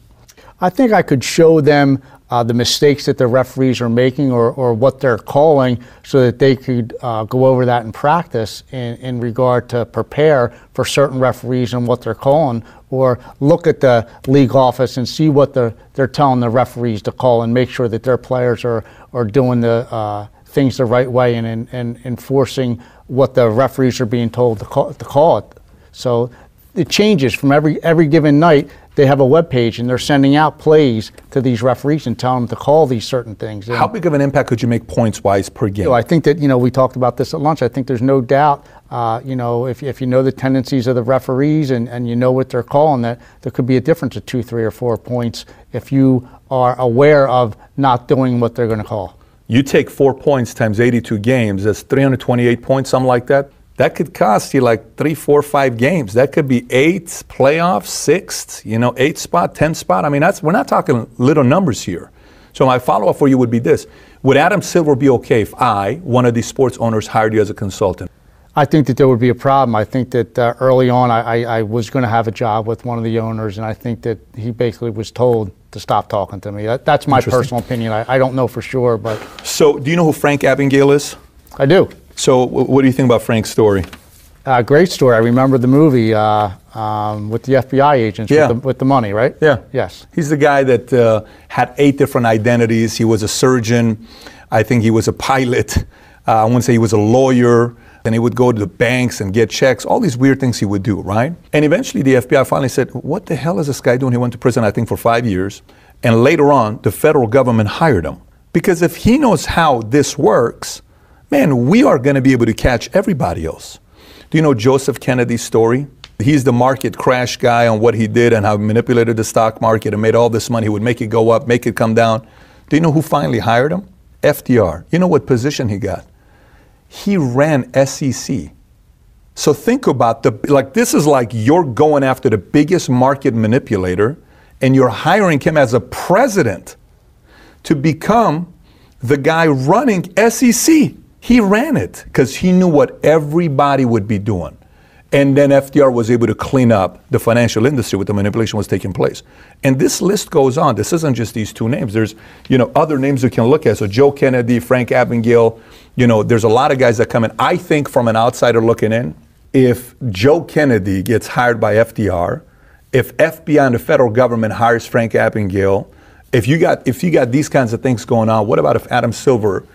E: I think I could show them uh, the mistakes that the referees are making or, or what they're calling so that they could uh, go over that in practice in, in regard to prepare for certain referees and what they're calling or look at the league office and see what the, they're telling the referees to call and make sure that their players are, are doing the uh, things the right way and, and, and enforcing what the referees are being told to call, to call it. So it changes from every every given night. They have a web page and they're sending out plays to these referees and telling them to call these certain things. And
D: How big of an impact could you make points wise per game?
E: so I think that you know we talked about this at lunch. I think there's no doubt. Uh, you know, if, if you know the tendencies of the referees and, and you know what they're calling, that there could be a difference of two, three, or four points if you are aware of not doing what they're going to call.
D: You take four points times 82 games, that's 328 points, something like that. That could cost you like three, four, five games. That could be eight playoffs, sixth, you know, eight spot, 10 spot. I mean, that's we're not talking little numbers here. So my follow up for you would be this Would Adam Silver be okay if I, one of these sports owners, hired you as a consultant?
E: I think that there would be a problem. I think that uh, early on, I, I, I was going to have a job with one of the owners, and I think that he basically was told to stop talking to me. That, that's my personal opinion. I, I don't know for sure, but
D: So, do you know who Frank Abagnale is?
E: I do.
D: So, what do you think about Frank's story?
E: Uh, great story. I remember the movie uh, um, with the FBI agents
D: Yeah.
E: with, the, with the money, right?
D: Yeah.
E: Yes.
D: He's the guy that uh, had eight different identities. He was a surgeon. I think he was a pilot. Uh, I want to say he was a lawyer. And he would go to the banks and get checks, all these weird things he would do, right? And eventually the FBI finally said, What the hell is this guy doing? He went to prison, I think, for five years. And later on, the federal government hired him. Because if he knows how this works, man, we are going to be able to catch everybody else. Do you know Joseph Kennedy's story? He's the market crash guy on what he did and how he manipulated the stock market and made all this money. He would make it go up, make it come down. Do you know who finally hired him? FDR. You know what position he got? He ran SEC. So think about the like this is like you're going after the biggest market manipulator and you're hiring him as a president to become the guy running SEC. He ran it because he knew what everybody would be doing. And then FDR was able to clean up the financial industry with the manipulation was taking place. And this list goes on. This isn't just these two names. There's, you know, other names you can look at. So Joe Kennedy, Frank Abagnale, you know, there's a lot of guys that come in. I think from an outsider looking in, if Joe Kennedy gets hired by FDR, if FBI and the federal government hires Frank Abagnale, if you got if you got these kinds of things going on, what about if Adam Silver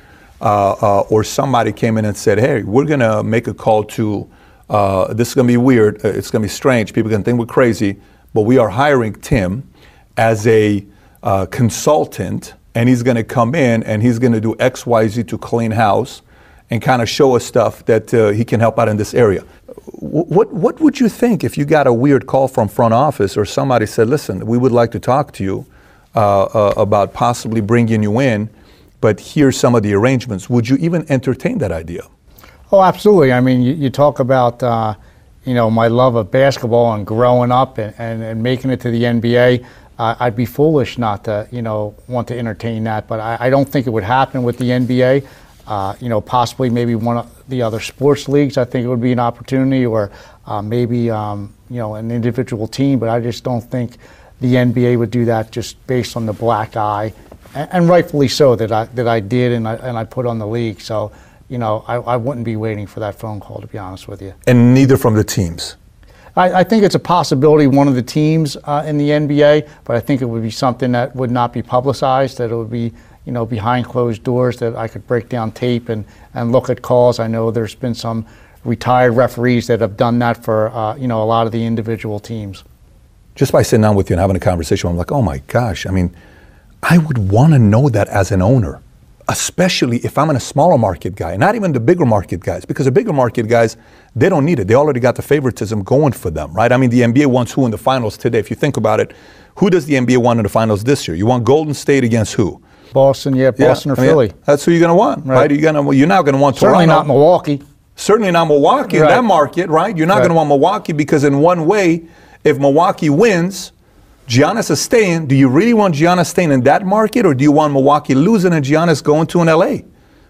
D: or somebody came in and said, "Hey, we're going to make a call to uh, this is going to be weird. Uh, it's going to be strange. People to think we're crazy, but we are hiring Tim as a uh, consultant, and he's going to come in and he's going to do X, Y, Z to clean house." And kind of show us stuff that uh, he can help out in this area. What what would you think if you got a weird call from front office or somebody said, "Listen, we would like to talk to you uh, uh, about possibly bringing you in, but here's some of the arrangements." Would you even entertain that idea?
E: Oh, absolutely. I mean, you, you talk about, uh, you know, my love of basketball and growing up and, and, and making it to the NBA. Uh, I'd be foolish not to, you know, want to entertain that. But I, I don't think it would happen with the NBA. Uh, you know, possibly maybe one of the other sports leagues. I think it would be an opportunity, or uh, maybe um, you know an individual team. But I just don't think the NBA would do that just based on the black eye, and, rightfully so that I that I did and I and I put on the league. So you know, I, I wouldn't be waiting for that phone call to be honest with you.
D: And neither from the teams.
E: I, I think it's a possibility one of the teams uh, in the NBA, but I think it would be something that would not be publicized. That it would be you know behind closed doors. That I could break down tape and and look at calls. I know there's been some retired referees that have done that for uh, you know a lot of the individual teams.
D: Just by sitting down with you and having a conversation, I'm like, oh my gosh. I mean, I would want to know that as an owner, especially if I'm in a smaller market guy, not even the bigger market guys, because the bigger market guys, they don't need it. They already got the favoritism going for them, right? I mean, the NBA wants who in the finals today? If you think about it, who does the NBA want in the finals this year? You want Golden State against who?
E: Boston, yeah, Boston
D: Yeah,
E: or
D: I mean,
E: Philly.
D: That's who you're going to want, right?
E: Right.
D: You're, gonna, you're not going to want
E: Certainly
D: Toronto.
E: not Milwaukee.
D: Certainly not Milwaukee in that market, right? You're not
E: Right.
D: going to want Milwaukee because, in one way, if Milwaukee wins, Giannis is staying. Do you really want Giannis staying in that market, or do you want Milwaukee losing and Giannis going to an LA,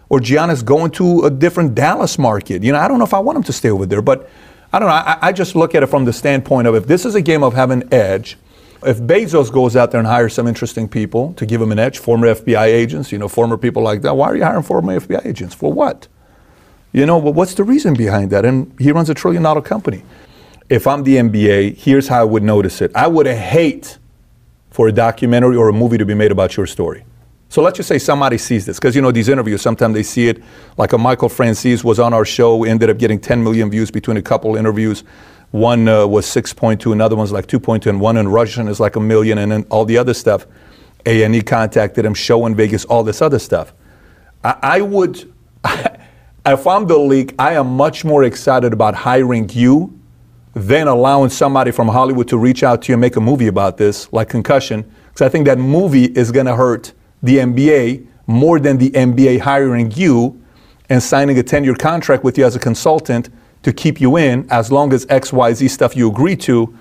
D: or Giannis going to a different Dallas market? You know, I don't know if I want him to stay over there, but I don't know. I, I just look at it from the standpoint of if this is a game of having edge. If Bezos goes out there and hires some interesting people to give him an edge, former FBI agents, you know, former people like that, why are you hiring former FBI agents? For what? You know, but what's the reason behind that? And he runs a trillion dollar company. If I'm the NBA, here's how I would notice it. I would hate for a documentary or a movie to be made about your story. So let's just say somebody sees this, because you know these interviews, sometimes they see it. Like a Michael Franzese was on our show, ended up getting 10 million views between a couple interviews. One uh, was 6.2, another one's like 2.2, and one in Russian is like a million, and then all the other stuff. A&E contacted him, show in Vegas, all this other stuff. I, I would, if I'm the league, I am much more excited about hiring you than allowing somebody from Hollywood to reach out to you and make a movie about this, like Concussion, because I think that movie is going to hurt the NBA more than the NBA hiring you and signing a 10 year contract with you as a consultant to keep you in as long as XYZ stuff you agree to.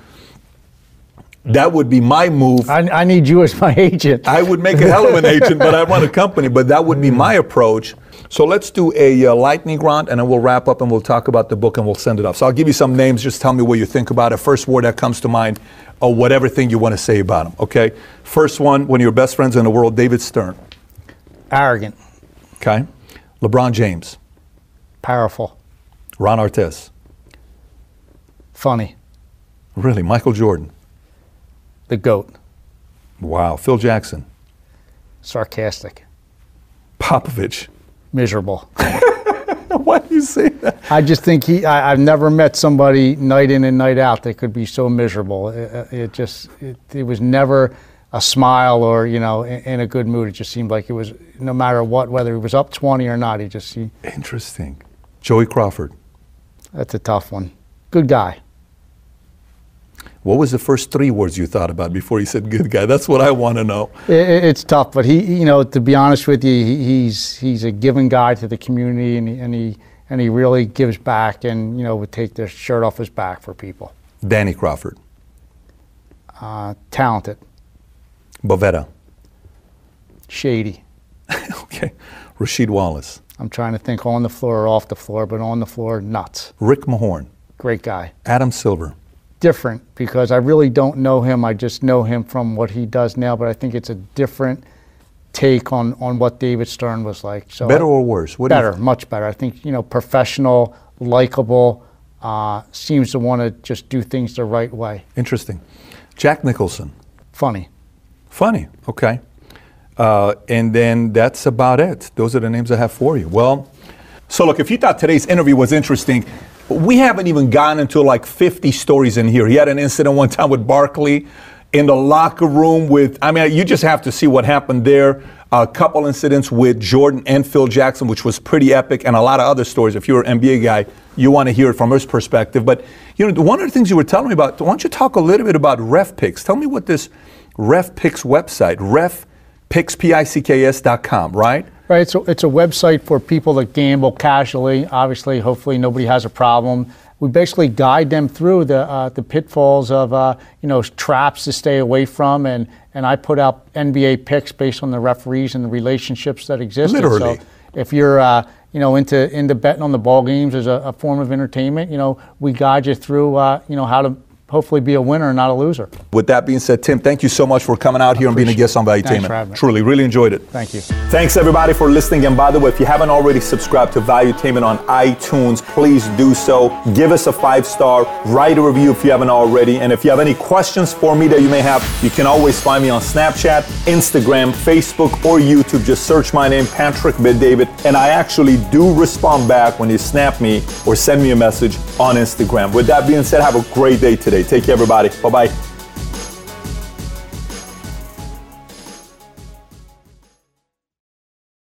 D: That would be my move.
E: I, I need you as my agent.
D: I would make a hell of an agent, but I run a company. But that would be my approach. So let's do a uh, lightning round, and then we'll wrap up and we'll talk about the book and we'll send it off. So I'll give you some names. Just tell me what you think about it. First word that comes to mind, or whatever thing you want to say about them. Okay. First one, one of your best friends in the world, David Stern.
E: Arrogant,
D: Okay. LeBron James,
E: powerful,
D: Ron Artest,
E: funny,
D: really, Michael Jordan.
E: the goat,
D: Wow. Phil Jackson,
E: sarcastic,
D: Popovich.
E: Miserable.
D: Why do you say that?
E: I just think he. I, I've never met somebody night in and night out that could be so miserable. It, it just. It, it was never a smile or you know in, in a good mood. It just seemed like it was no matter what, whether he was up twenty or not. He just. He,
D: Interesting. Joey Crawford.
E: that's a tough one. Good guy.
D: What was the first three words you thought about before you said good guy? That's what I want to know.
E: It, it- it's tough, but he, you know, to be honest with you, he, he's he's a giving guy to the community, and he, and he and he really gives back, and you know, would take the shirt off his back for people.
D: Danny Crawford.
E: Uh, talented,
D: Bavetta.
E: shady.
D: Okay. Rasheed Wallace.
E: I'm trying to think on the floor or off the floor, but on the floor, nuts.
D: Rick Mahorn.
E: Great guy.
D: Adam Silver.
E: Different because I really don't know him. I just know him from what he does now, but I think it's a different take on, on what David Stern was like. So
D: Better or worse? What
E: better, much better. I think you know, professional, likable, uh, seems to want to just do things the right way.
D: Interesting. Jack Nicholson.
E: Funny.
D: Funny. Okay. Uh, and then that's about it. Those are the names I have for you. Well, so look, if you thought today's interview was interesting, we haven't even gotten into like 50 stories in here. He had an incident one time with Barkley in the locker room with, I mean, you just have to see what happened there. A couple incidents with Jordan and Phil Jackson, which was pretty epic, and a lot of other stories. If you're an NBA guy, you want to hear it from his perspective. But, you know, one of the things you were telling me about, why don't you talk a little bit about Ref Picks? Tell me what this Ref Picks website, Ref Picks, dot com, right?
E: Right. So it's a website for people that gamble casually. Obviously, hopefully nobody has a problem. We basically guide them through the uh, the pitfalls of uh, you know traps to stay away from, and and I put out NBA picks based on the referees and the relationships that exist.
D: Literally.
E: So if you're uh, you know into into betting on the ball games as a, a form of entertainment, you know we guide you through uh, you know how to hopefully be a winner and not a loser.
H: With that being said, Tim, thank you so much for coming out here and being a guest on
E: Thanks
H: Valuetainment.
E: for having me.
H: Truly, really enjoyed it.
E: Thank you.
D: Thanks everybody for listening. And by the way, if you haven't already subscribed to Value Valuetainment on iTunes, please do so. Give us a five star, write a review if you haven't already. And if you have any questions for me that you may have, you can always find me on Snapchat, Instagram, Facebook, or YouTube. Just search my name, Patrick David, and I actually do respond back when you snap me or send me a message on Instagram. With that being said, have a great day today. Take care, everybody. Bye bye.